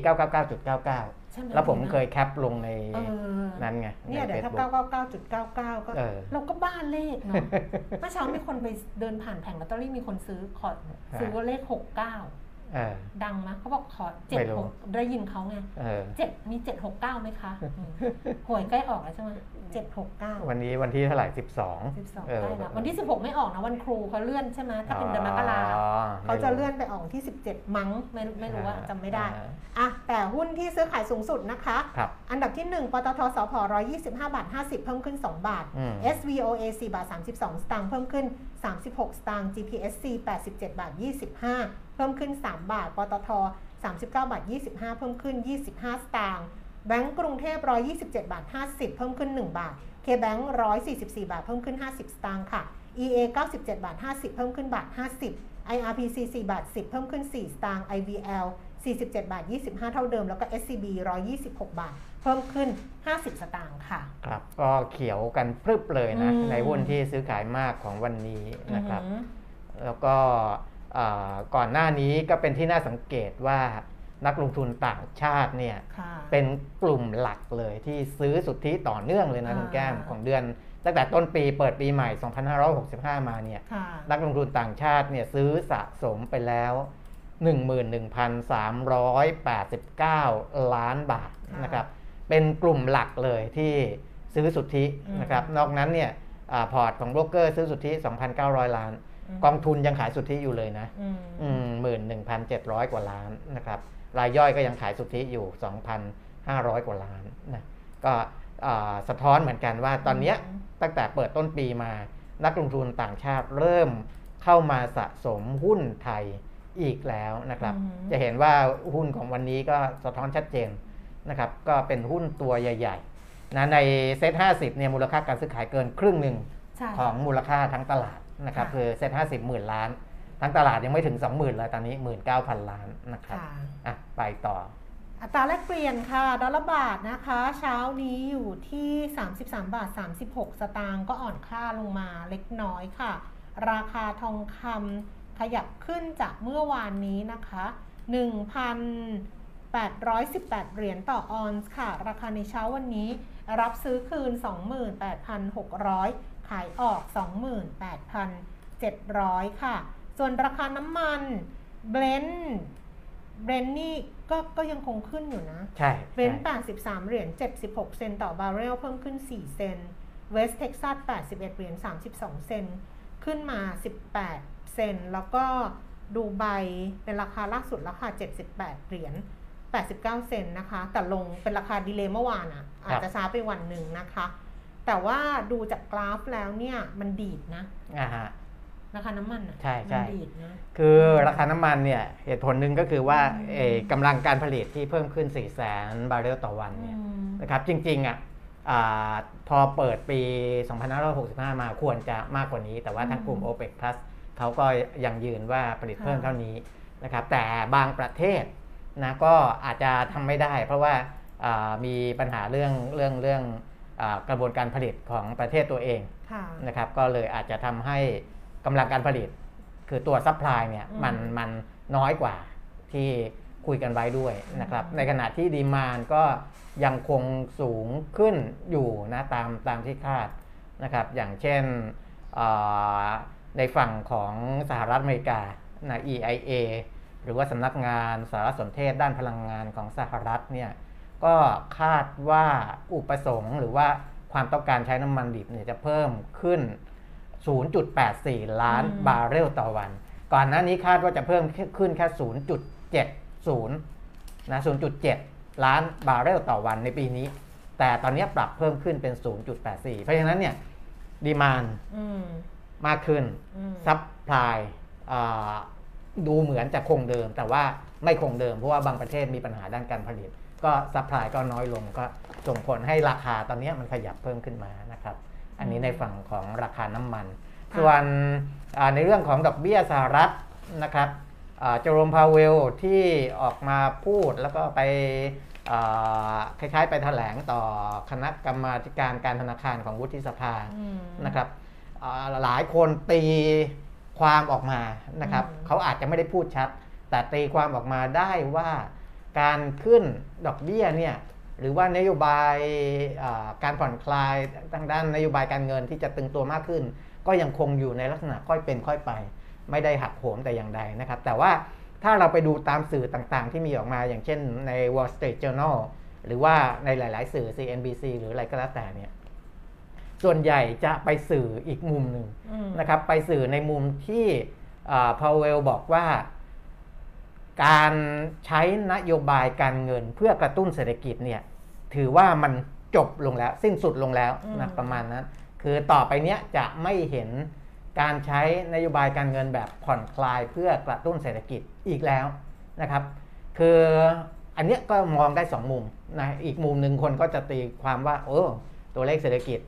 999.99 ใช่ไหมแล้วผมเคยแคปลงในเออนั้นไงเนี่ยเดี๋ยวถ้าใน Facebook 999.99 ก็เออ เราก็บ้านเลขเนาะเมื่อเช้ามีคนไปเดินผ่านแผงลอตเตอรี่มีคนซื้อขอซื้อว่าเลข 69 เออ ดังไหมเขาบอกขอไม่รู้ 76ได้ยินเขาไงเออ เจ็ดมีเจ็ดหกเก้าไหมคะอืมหวยใกล้ออกแล้วใช่ไหม เจ็ดหกเก้าวันนี้วันที่เท่าไหร่12สิบสองเออใกล้แล้ววันที่สิบหกไม่ออกนะวันครูเขาเลื่อนใช่ไหมถ้าเป็นเดือนมกราอ๋อเขาจะเลื่อนไปออกที่สิบเจ็ดมั้งไม่ไม่รู้ว่าจำไม่ได้อ่าอะแต่หุ้นที่ซื้อขายสูงสุดนะคะครับอันดับที่1ปตทสพ125บาท50เพิ่มขึ้น2บาทอืม SVOA 4บาท32สตางค์เพิ่มขึ้น36สตางค์ GPSC 87บาท25เพิ่มขึ้น3บาท ปตท39บาท25 เพิ่มขึ้น 25 สตางค์ แบงก์กรุงเทพ127 บาท 50 เพิ่มขึ้น 1 บาท KBank 144 บาท เพิ่มขึ้น 50 สตางค์ค่ะ EA 97 บาท 50 เพิ่มขึ้นบาท 50 IRPC 4 บาท 10 เพิ่มขึ้น 4 สตางค์ IVL 47 บาท 25 เท่าเดิม แล้วก็ SCB 126 บาท เพิ่มขึ้น 50 สตางค์ค่ะ ครับ ก็เขียวกันพรึบเลยนะอืมในหุ้นที่ซื้อขายมากของวันนี้นะครับอือหือแล้วก็เอ่อก่อนหน้านี้ก็เป็นที่น่าสังเกตว่า นักลงทุนต่างชาติเนี่ยค่ะเป็นกลุ่มหลักเลยที่ซื้อสุทธิต่อเนื่องเลยนะอ่าคุณแก้มของเดือน ตั้งแต่ต้นปีเปิดปีใหม่ 2565 มาเนี่ยค่ะนักลงทุนต่างชาติเนี่ยซื้อสะสมไปแล้ว 11,389 ล้านบาทค่ะนะครับเป็นกลุ่มหลักเลยที่ซื้อสุทธิอืมนะครับนอกนั้นเนี่ยอาพอร์ตของโบรกเกอร์ซื้อสุทธิ 2,900 ล้าน กองทุนยังขายสุทธิอยู่เลยนะอืมอืมหมื่นหนึ่งพันเจ็ดร้อยกว่าล้านนะครับ รายย่อยก็ยังขายสุทธิอยู่ 2,500 กว่าล้านนะก็อ่าสะท้อนเหมือนกันว่าตอนเนี้ยอืมตั้งแต่เปิดต้นปีมานักลงทุนต่างชาติเริ่มเข้ามาสะสมหุ้นไทยอีกแล้วนะครับอืมจะเห็นว่าหุ้นของวันนี้ก็สะท้อนชัดเจนนะครับ ก็เป็นหุ้นตัวใหญ่ๆนะใน SET50 เนี่ยมูลค่าการซื้อขายเกินครึ่งหนึ่งใช่ของมูลค่าทั้งตลาดนะครับค่ะคือ SET50 หมื่นล้าน ทั้งตลาดยังไม่ถึง 20,000 เลยตอนนี้ 19,000 ล้านนะครับค่ะอะ ไปต่อ อัตราแลกเปลี่ยนค่ะ ดอลลาร์บาทนะคะ เช้านี้อยู่ที่ 33 บาท 36 สตางค์ก็อ่อนค่าลงมาเล็กน้อยค่ะ ราคาทองคำขยับขึ้นจากเมื่อวานนี้นะคะ 1,818 เหรียญต่อออนซ์ค่ะ ราคาในเช้าวันนี้รับซื้อคืน 28,600 ขายออก 28,700 ค่ะ ส่วนราคาน้ำมัน Brent Brent นี่ก็ก็ยังคงขึ้นอยู่นะ ใช่ Brent ใช่ 83 เหรียญ 76 เซนต์ต่อบาร์เรลเพิ่มขึ้น 4 เซนต์ West Texas 81 เหรียญ 32 เซนต์ขึ้นมา 18 เซนต์แล้วก็ดูไบเป็นราคาล่าสุดราคา 78 เหรียญ 89 เซนต์นะคะ แต่ลงเป็นราคา delay เมื่อวานอะ อาจจะช้าไปวันหนึ่งนะคะ แต่ว่าดูจากกราฟแล้วเนี่ยมันดีดนะอ่าฮะ ราคาน้ำมันอะใช่ใช่มันดีดนะคือราคาน้ำมันเนี่ยเหตุผลหนึ่งก็คือว่าอืมเอ่อกำลังการผลิตที่เพิ่มขึ้น 4 0 0แสนบาร์เรลต่อวันเนี่ยอืมนะครับจริงๆอะอาพอเปิดปี 2565 มาควรจะมากกว่านี้ แต่ว่าทางกลุ่มอืม OPEC Plus เขาก็ยังยืนว่าผลิตเพิ่มค่ะเท่านี้นะครับแต่บางประเทศนะก็อาจจะทำไม่ได้ เพราะว่าอ่ามีปัญหาเรื่องเรื่องเรื่องอากระบวนการผลิตของประเทศตัวเองค่ะนะครับก็เลยอาจจะทำให้ กำลังการผลิต คือตัว supply เนี่ยอืมมันมันน้อยกว่าที่คุยกันไว้ด้วยนะครับอืมในขณะที่ demand ก็ยังคงสูงขึ้นอยู่นะตามตามที่คาดนะครับ อย่างเช่นเอ่อในฝั่งของสหรัฐอเมริกานะ EIA หรือว่าสำนักงานสารสนเทศด้านพลังงานของสหรัฐเนี่ยก็คาดว่าอุปสงค์หรือว่าความต้องการใช้น้ำมันดิบเนี่ยจะเพิ่มขึ้น 0.84 ล้านอืมบาร์เรลต่อวัน ก่อนหน้านี้คาดว่าจะเพิ่มขึ้นแค่ 0.70 นะ 0.7 ล้านบาร์เรลต่อวันในปีนี้ แต่ตอนนี้ปรับเพิ่มขึ้นเป็น 0.84 เพราะฉะนั้นเนี่ยดีมานอืมมากขึ้นอืม supply ดูเหมือนจะคงเดิม แต่ว่าไม่คงเดิม เพราะว่าบางประเทศมีปัญหาด้านการผลิต ก็ supply ก็น้อยลงก็ส่งผลให้ราคาตอนนี้มันขยับเพิ่มขึ้นมานะครับ อันนี้ในฝั่งของราคาน้ำมันค่ะส่วนอ่าในเรื่องของดอกเบี้ยสหรัฐนะครับเจอโรมพาวเวลที่ออกมาพูดแล้วก็ไปอ่าคล้ายๆ ไปแถลงต่อคณะกรรมาธิการการธนาคารของวุฒิสภาอืมนะครับอ่าหลายคนตีความออกมานะครับอืมเขาอาจจะไม่ได้พูดชัด แต่ตีความออกมาได้ว่าการขึ้นดอกเบี้ยเนี่ย หรือว่านโยบายการผ่อนคลายทางด้านนโยบายการเงินที่จะตึงตัวมากขึ้น ก็ยังคงอยู่ในลักษณะค่อยเป็นค่อยไป ไม่ได้หักโหมแต่อย่างใดนะครับ แต่ว่าถ้าเราไปดูตามสื่อต่างๆ ที่มีออกมาอย่างเช่นใน Wall Street Journal หรือว่าในหลาย ๆ สื่อ CNBC หรืออะไรก็แล้วแต่เนี่ยส่วนใหญ่จะไปสื่ออีกมุมหนึ่งนะครับ ไปสื่อในมุมที่พาวเวลบอกว่า การใช้นโยบายการเงินเพื่อกระตุ้นเศรษฐกิจเนี่ยถือว่ามันจบลงแล้ว สิ้นสุดลงแล้วอืมนะประมาณนั้น คือต่อไปเนี้ยจะไม่เห็นการใช้นโยบายการเงินแบบผ่อนคลายเพื่อกระตุ้นเศรษฐกิจอีกแล้วนะครับ คืออันเนี้ยก็มองได้สองมุมนะอีกมุมหนึ่งคนก็จะตีความว่าโอ้ตัวเลขเศรษฐกิจ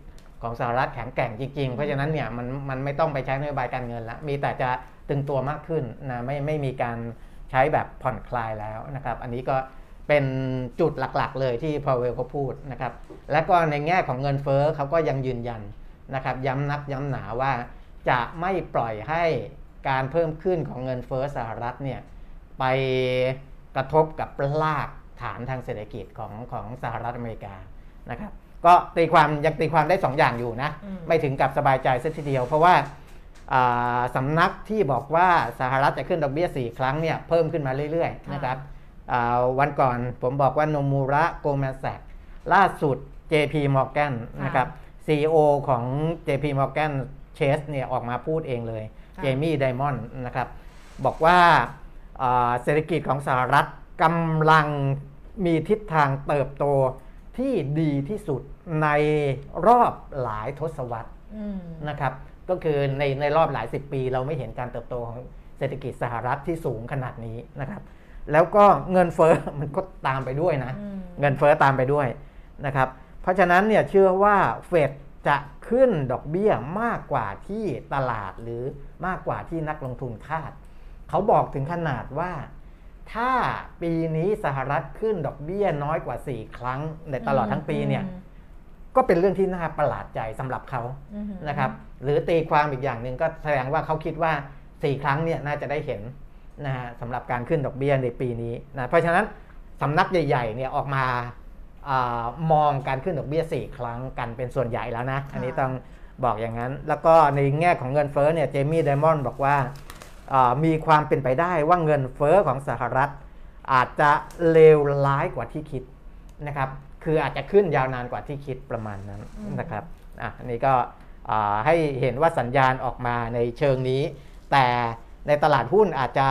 ของสหรัฐแข็งแกร่งจริง ๆ เพราะฉะนั้นเนี่ยมันมันไม่ต้องไปใช้นโยบายการเงินละมีแต่จะตึงตัวมากขึ้นนะไม่ไม่มีการ ใช้แบบผ่อนคลายแล้วนะครับอันนี้ก็เป็นจุดหลักๆ เลยที่พาวเวลเขาพูดนะครับและก็ในแง่ของเงินเฟ้อเขาก็ยังยืนยันนะครับย้ำนักย้ำหนาว่าจะไม่ปล่อยให้การเพิ่มขึ้นของเงินเฟ้อสหรัฐเนี่ยไปกระทบกับรากฐานทางเศรษฐกิจของของสหรัฐอเมริกานะครับก็ตีความยังตีความได้2อย่างอยู่นะอืมไม่ถึงกับสบายใจสักทีเดียว เพราะว่าอ่า สำนักที่บอกว่าสหรัฐจะขึ้นดอกเบี้ย 4 ครั้งเนี่ยเพิ่มขึ้นมาเรื่อยๆนะครับอ่าวันก่อนผมบอกว่าโนมูระโกลแมนแซกล่าสุด JP Morgan นะครับ CEO ของ JP Morgan Chase เนี่ยออกมาพูดเองเลยค่ะเจมี่ไดมอนด์นะครับบอกว่าอ่าเศรษฐกิจของสหรัฐกำลังมีทิศทางเติบโตที่ดีที่สุดในรอบหลายทศวรรษอืมนะครับ ก็คือในในรอบหลายสิบปี เราไม่เห็นการเติบโตของเศรษฐกิจสหรัฐที่สูงขนาดนี้นะครับ แล้วก็เงินเฟ้อมันก็ตามไปด้วยนะอืมเงินเฟ้อตามไปด้วยนะครับ เพราะฉะนั้นเนี่ยเชื่อว่าเฟดจะขึ้นดอกเบี้ยมากกว่าที่ตลาดหรือมากกว่าที่นักลงทุนคาด เขาบอกถึงขนาดว่า ถ้าปีนี้สหรัฐขึ้นดอกเบี้ยน้อยกว่า 4 ครั้งในตลอดทั้งปีเนี่ย ก็เป็นเรื่องที่น่าประหลาดใจสำหรับเขาอืมนะครับ หรือตีความอีกอย่างหนึ่งก็แสดงว่าเขาคิดว่า 4 ครั้งเนี่ยน่าจะได้เห็นนะฮะสำหรับการขึ้นดอกเบี้ยในปีนี้นะเพราะฉะนั้นสำนักใหญ่ๆเนี่ยออกมาอามองการขึ้นดอกเบี้ย 4 ครั้งกันเป็นส่วนใหญ่แล้วนะ อันนี้ต้องบอกอย่างนั้น แล้วก็ในแง่ของเงินเฟ้อเนี่ยเจมี่ไดมอนด์บอกว่าอ่ามีความเป็นไปได้ว่าเงินเฟ้อของสหรัฐ อาจจะเลวร้ายกว่าที่คิดนะครับ คืออาจจะขึ้นยาวนานกว่าที่คิดประมาณนั้นอืมนะครับอะอันนี้ก็อ่าให้เห็นว่าสัญญาณออกมาในเชิงนี้ แต่ในตลาดหุ้นอาจจะ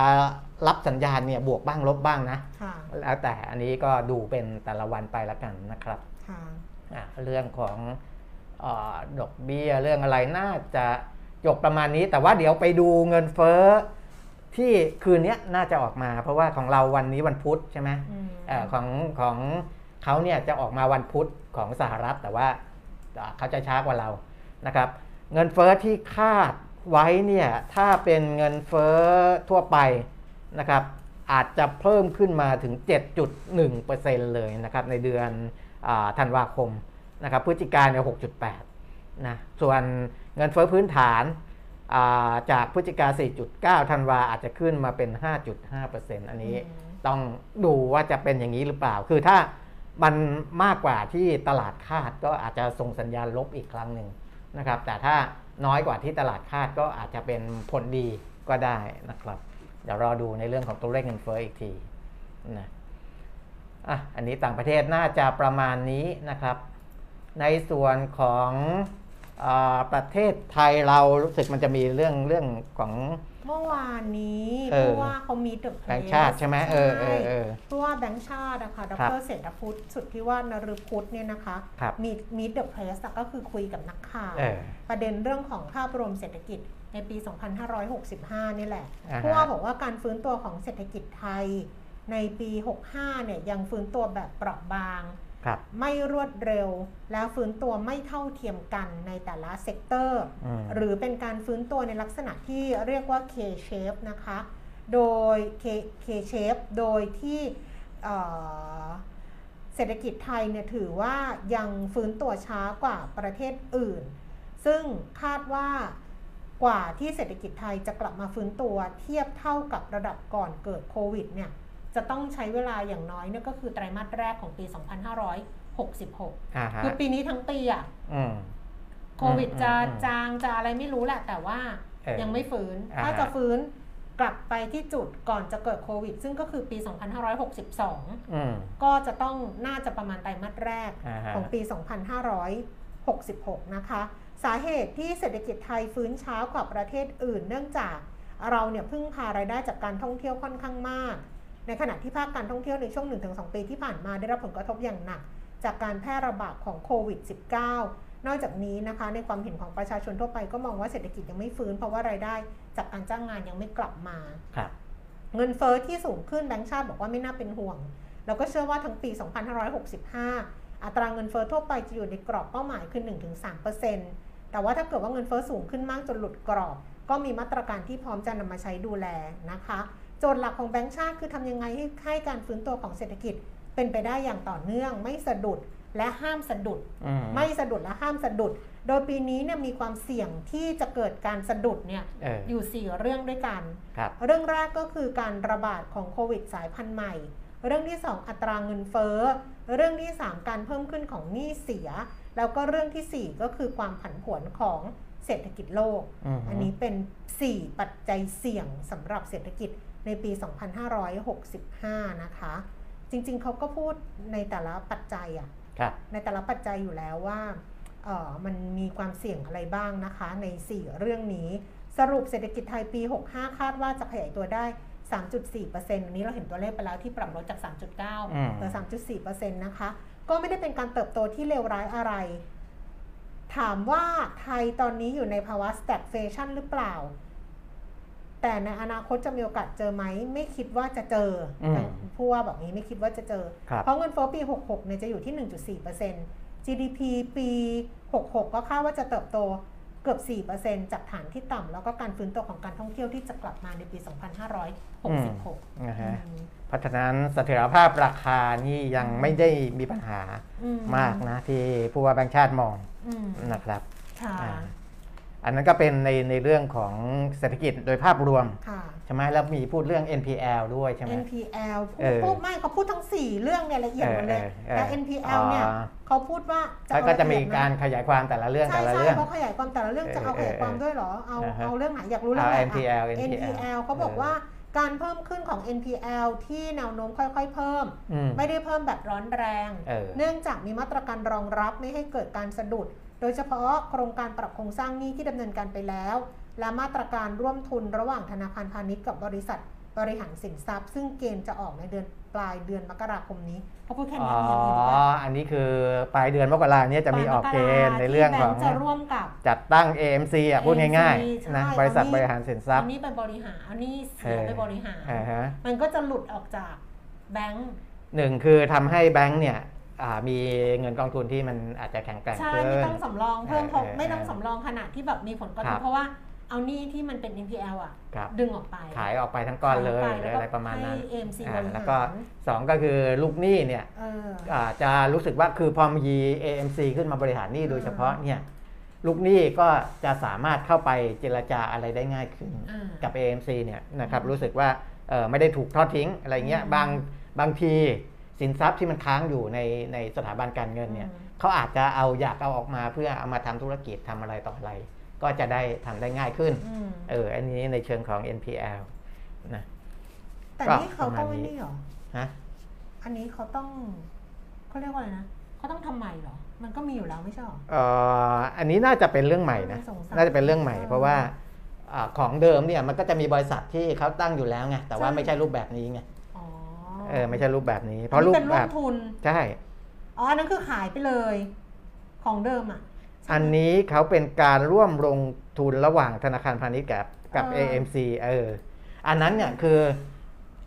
รับสัญญาณเนี่ยบวกบ้างลบบ้างนะค่ะแล้วแต่อันนี้ก็ดูเป็นแต่ละวันไปละกันนะครับค่ะอะเรื่องของเออดอกเบี้ยเรื่องอะไรน่าจะจบประมาณนี้ แต่ว่าเดี๋ยวไปดูเงินเฟ้อที่คืนนี้น่าจะออกมา เพราะว่าของเราวันนี้วันพุธใช่ไหมอืมเออของของ เขาเนี่ยจะออกมาวันพุธของสหรัฐแต่ว่าอ่าเขาจะช้ากว่าเรานะครับเงินเฟ้อที่คาดไว้เนี่ยถ้าเป็นเงินเฟ้อทั่วไปนะครับอาจจะเพิ่มขึ้นมาถึง 7.1%เลยนะครับในเดือนอาธันวาคมนะครับพฤศจิกายนเนี่ย6.8นะส่วนเงินเฟ้อพื้นฐานอ่าจากพฤศจิกา 4.9 ธันวาอาจจะขึ้นมาเป็น 5.5%อันนี้อืมต้องดูว่าจะเป็นอย่างนี้หรือเปล่า คือถ้า มันมากกว่าที่ตลาดคาดก็อาจจะส่งสัญญาณลบอีกครั้งหนึ่งนะครับ แต่ถ้าน้อยกว่าที่ตลาดคาดก็อาจจะเป็นผลดีก็ได้นะครับ เดี๋ยวรอดูในเรื่องของตัวเลขเงินเฟ้ออีกทีนะอะอันนี้ต่างประเทศน่าจะประมาณนี้นะครับ ในส่วนของ ประเทศไทยเรารู้สึกมันจะมีเรื่องเรื่องของ เมื่อวานนี้เออผู้ว่าเขามีตึกแบงค์ชาติใช่ไหมเออเออเออผู้ว่าแบงค์ชาตินะคะครับ ดร.เศรษฐพุฒิ สุทธิวาทนฤพุฒิเนี่ยนะคะครับมี Meet the Press ก็คือคุยกับนักข่าวเออประเด็นเรื่องของภาพรวมเศรษฐกิจในปี 2565 นี่แหละอ่าฮะผู้ว่าบอกว่าการฟื้นตัวของเศรษฐกิจไทยในปี 65 เนี่ยยังฟื้นตัวแบบเปราะบางครับ ไม่รวดเร็ว และฟื้นตัวไม่เท่าเทียมกันในแต่ละ sector อืมหรือเป็นการฟื้นตัวในลักษณะที่เรียกว่า K-shape นะคะ โดย K K-shape โดยที่เอ่อเศรษฐกิจไทยเนี่ยถือว่ายังฟื้นตัวช้ากว่าประเทศอื่น ซึ่งคาดว่ากว่าที่เศรษฐกิจไทยจะกลับมาฟื้นตัวเทียบเท่ากับระดับก่อนเกิดโควิดเนี่ย จะต้องใช้เวลาอย่างน้อยเนี่ยก็คือไตรมาสแรกของปี 2566อ่าฮะคือปีนี้ทั้งปีอะอืมโควิดจะอืมจางจะอะไรไม่รู้แหละ แต่ว่าเออยังไม่ฟื้นอ่าถ้าจะฟื้นกลับไปที่จุดก่อนจะเกิดโควิด ซึ่งก็คือปี 2562อืมก็จะต้องน่าจะประมาณไตรมาสแรกอ่าฮะของปี 2566 นะคะ สาเหตุที่เศรษฐกิจไทยฟื้นช้ากว่าประเทศอื่น เนื่องจากเราเนี่ยพึ่งพารายได้จากการท่องเที่ยวค่อนข้างมาก ในขณะที่ภาคการท่องเที่ยวในช่วง 1-2 ปีที่ผ่านมาได้รับผลกระทบอย่างหนัก จากการแพร่ระบาดของโควิด -19 นอกจากนี้นะคะในความเห็นของประชาชนทั่วไปก็มองว่าเศรษฐกิจยังไม่ฟื้น เพราะว่ารายได้จากการจ้างงานยังไม่กลับมาครับเงินเฟอ้อที่สูงขึ้นแบงก์ชาติบอกว่าไม่น่าเป็นห่วง แล้วก็เชื่อว่าทั้งปี 2565 อัตราเงินเฟอ้อทั่วไปจะอยู่ในกรอบเป้าหมายคือ 1-3%แต่ว่าถ้าเกิดว่าเงินเฟอ้อสูงขึ้นมากจนหลุดกรอบ ก็มีมาตรการที่พร้อมจะนำมาใช้ดูแลนะคะ โจทย์หลักของแบงก์ชาติคือทำยังไงให้ให้การฟื้นตัวของเศรษฐกิจเป็นไปได้อย่างต่อเนื่อง ไม่สะดุดและห้ามสะดุดอืมไม่สะดุดและห้ามสะดุด โดยปีนี้เนี่ยมีความเสี่ยงที่จะเกิดการสะดุดเนี่ยเอออยู่ 4 เรื่องด้วยกันครับเรื่องแรกก็คือการระบาดของโควิดสายพันธุ์ใหม่ เรื่องที่ 2 อัตราเงินเฟ้อ เรื่องที่ 3 การเพิ่มขึ้นของหนี้เสีย แล้วก็เรื่องทีสี่4 ก็คือความผันผวนของเศรษฐกิจโลกอืมอันนี้เป็น 4 ปัจจัยเสี่ยงสำหรับเศรษฐกิจ ในปี 2565 นะคะ จริงๆ เขาก็พูดในแต่ละปัจจัยอะครับในแต่ละปัจจัยอยู่แล้วว่าเอ่อมันมีความเสี่ยงอะไรบ้างนะคะ ใน 4 เรื่องนี้สรุปเศรษฐกิจไทยปี 65 คาดว่าจะขยายตัวได้ 3.4%อันนี้เราเห็นตัวเลขไปแล้วที่ปรับลดจาก 3.9อืมเหลือ3.4%นะคะ ก็ไม่ได้เป็นการเติบโตที่เลวร้ายอะไร ถามว่าไทยตอนนี้อยู่ในภาวะ stagflation หรือเปล่า แต่ในอนาคตจะมีโอกาสเจอไหม ไม่คิดว่าจะเจออมผู้ว่าแบบนี้ไม่คิดว่าจะเจอครับเพราะเงินเฟ้อปี 66เนี่ยจะอยู่ที่ 1.4% GDP ปี 66 ก็คาดว่าจะเติบโตเกือบ 4%จากฐานที่ต่ำแล้วก็การฟื้นตัวของการท่องเที่ยวที่จะกลับมาในปี 2566นะฮะอืมเพราะฉะนั้นเสถียรภาพราคานี่ยังไม่ได้มีปัญหาอืมากนะ ที่ผู้ว่าแบงค์ชาติมองอืมนะครับค่ะ อ่าอันนั้นก็เป็นในในเรื่องของเศรษฐกิจโดยภาพรวมค่ะใช่ไหมแล้วมีพูดเรื่อง NPL ด้วยใช่ไหม NPL พูเอดอพูดไม่เขาพูดทั้ง 4 เรื่องเนี่ยละเอียดหมดเลยเออเออแต่เออ NPL เนี่ยอ๋อเขาพูดว่าแล้วก็จะมีการขยายความแต่ละเรื่องใช่แต่ละใช่เรื่องเขาขยายความแต่ละเรื่องจะเอาขยายความด้วยเหรอเอาอ่าฮะเอาเรื่องไหนอยากรู้เรื่องเอาไหน NPL อะ NPL NPL เขาบอกว่าการเพิ่มขึ้นของ NPL ที่แนวโน้มค่อยๆ เพิ่มอืมไม่ได้เพิ่มแบบร้อนแรงเออเนื่องจากมีมาตรการรองรับไม่ให้เกิดการสะดุด โดยเฉพาะโครงการปรับโครงสร้างหนี้ที่ดำเนินการไปแล้ว และมาตรการร่วมทุนระหว่างธนาคารพาณิชย์กับบริษัทบริหารสินทรัพย์ ซึ่งเกณฑ์จะออกในเดือนปลายเดือนมกราคมนี้เขาพูดแค่อ๋นี้อเองเห็นปะอันนี้คือปลายเดือนมกราเนี่ยจะมีออกเกณฑ์ในเรื่องของที่แบค์จะร่วมกับจัดตั้ง AMC อะพูดง่าย AMC ๆนะใช่บริษัทเอานี่บริหารสินทรัพอัย์นนี้ไปบริหารอันนี้เสียเออไปบริหารอ่าฮะมันก็จะหลุดออกจากแบงก์หนึ่งคือทำให้แบงก์เนี่ยอ่า มีเงินกองทุนที่มันอาจจะแข็งแกร่งใช่ขึ้ไม่นต้องสำรองเพิ่มเออเพราะเออไม่ต้องสำรองขนาดที่แบบมีผลกระทครับบเพราะว่าเอาหนี้ที่มันเป็น NPL อะ ครับ ดึงออกไปขายออกไปทั้งก้อนเลยขายหอรืออกไปอะไรประมาณนั้นให้ AMC อ่าบริหารแล้วก็สองก็คือลูกหนี้เนี่ยเออ อ่าจะรู้สึกว่าคือพอมี AMC ขึ้นมาบริหารหนี้โดยเฉพาะเนี่ยลูกหนี้ก็จะสามารถเข้าไปเจรจาอะไรได้ง่ายขึ้น อ่ากับ AMC เนี่ยนะครับรู้สึกว่าเอ่อไม่ได้ถูกทอดทิ้งอะไรเงี้ยอืมบางบางที สินทรัพย์ที่มันค้างอยู่ในในสถาบันการเงินเนี่ยอืมเขาอาจจะเอาอยากเอาออกมาเพื่อเอามาทำธุรกิจทำอะไรต่ออะไร ก็จะได้ทำได้ง่ายขึ้นอืมเอออันนี้ในเชิงของ NPL นะแต่ก็นี่เขาต้องประมาณนี้ไม่นี่หรอฮะอันนี้เขาต้องเขาเรียกว่าอะไรนะเขาต้องทำใหม่เหรอมันก็มีอยู่แล้วไม่ใช่หรอเอ่ออันนี้น่าจะเป็นเรื่องใหม่นะสงสัยน่าจะเป็นเรื่องใหม่เออเพราะว่าอ่าของเดิมเนี่ยมันก็จะมีบริษัทที่เขาตั้งอยู่แล้วไงแต่ว่าใช่ไม่ใช่รูปแบบนี้ไงอ๋อ เออไม่ใช่รูปแบบนี้ เพอันราะนี้รูปเป็นแบร่วมบทุนใช่อ๋ออันนั้นคือขายไปเลยของเดิมอะใช่ไหมอันนี้เขาเป็นการร่วมลงทุนระหว่างธนาคารพาณิชย์กับกับเออ AMC เออ อันนั้นเนี่ยคือ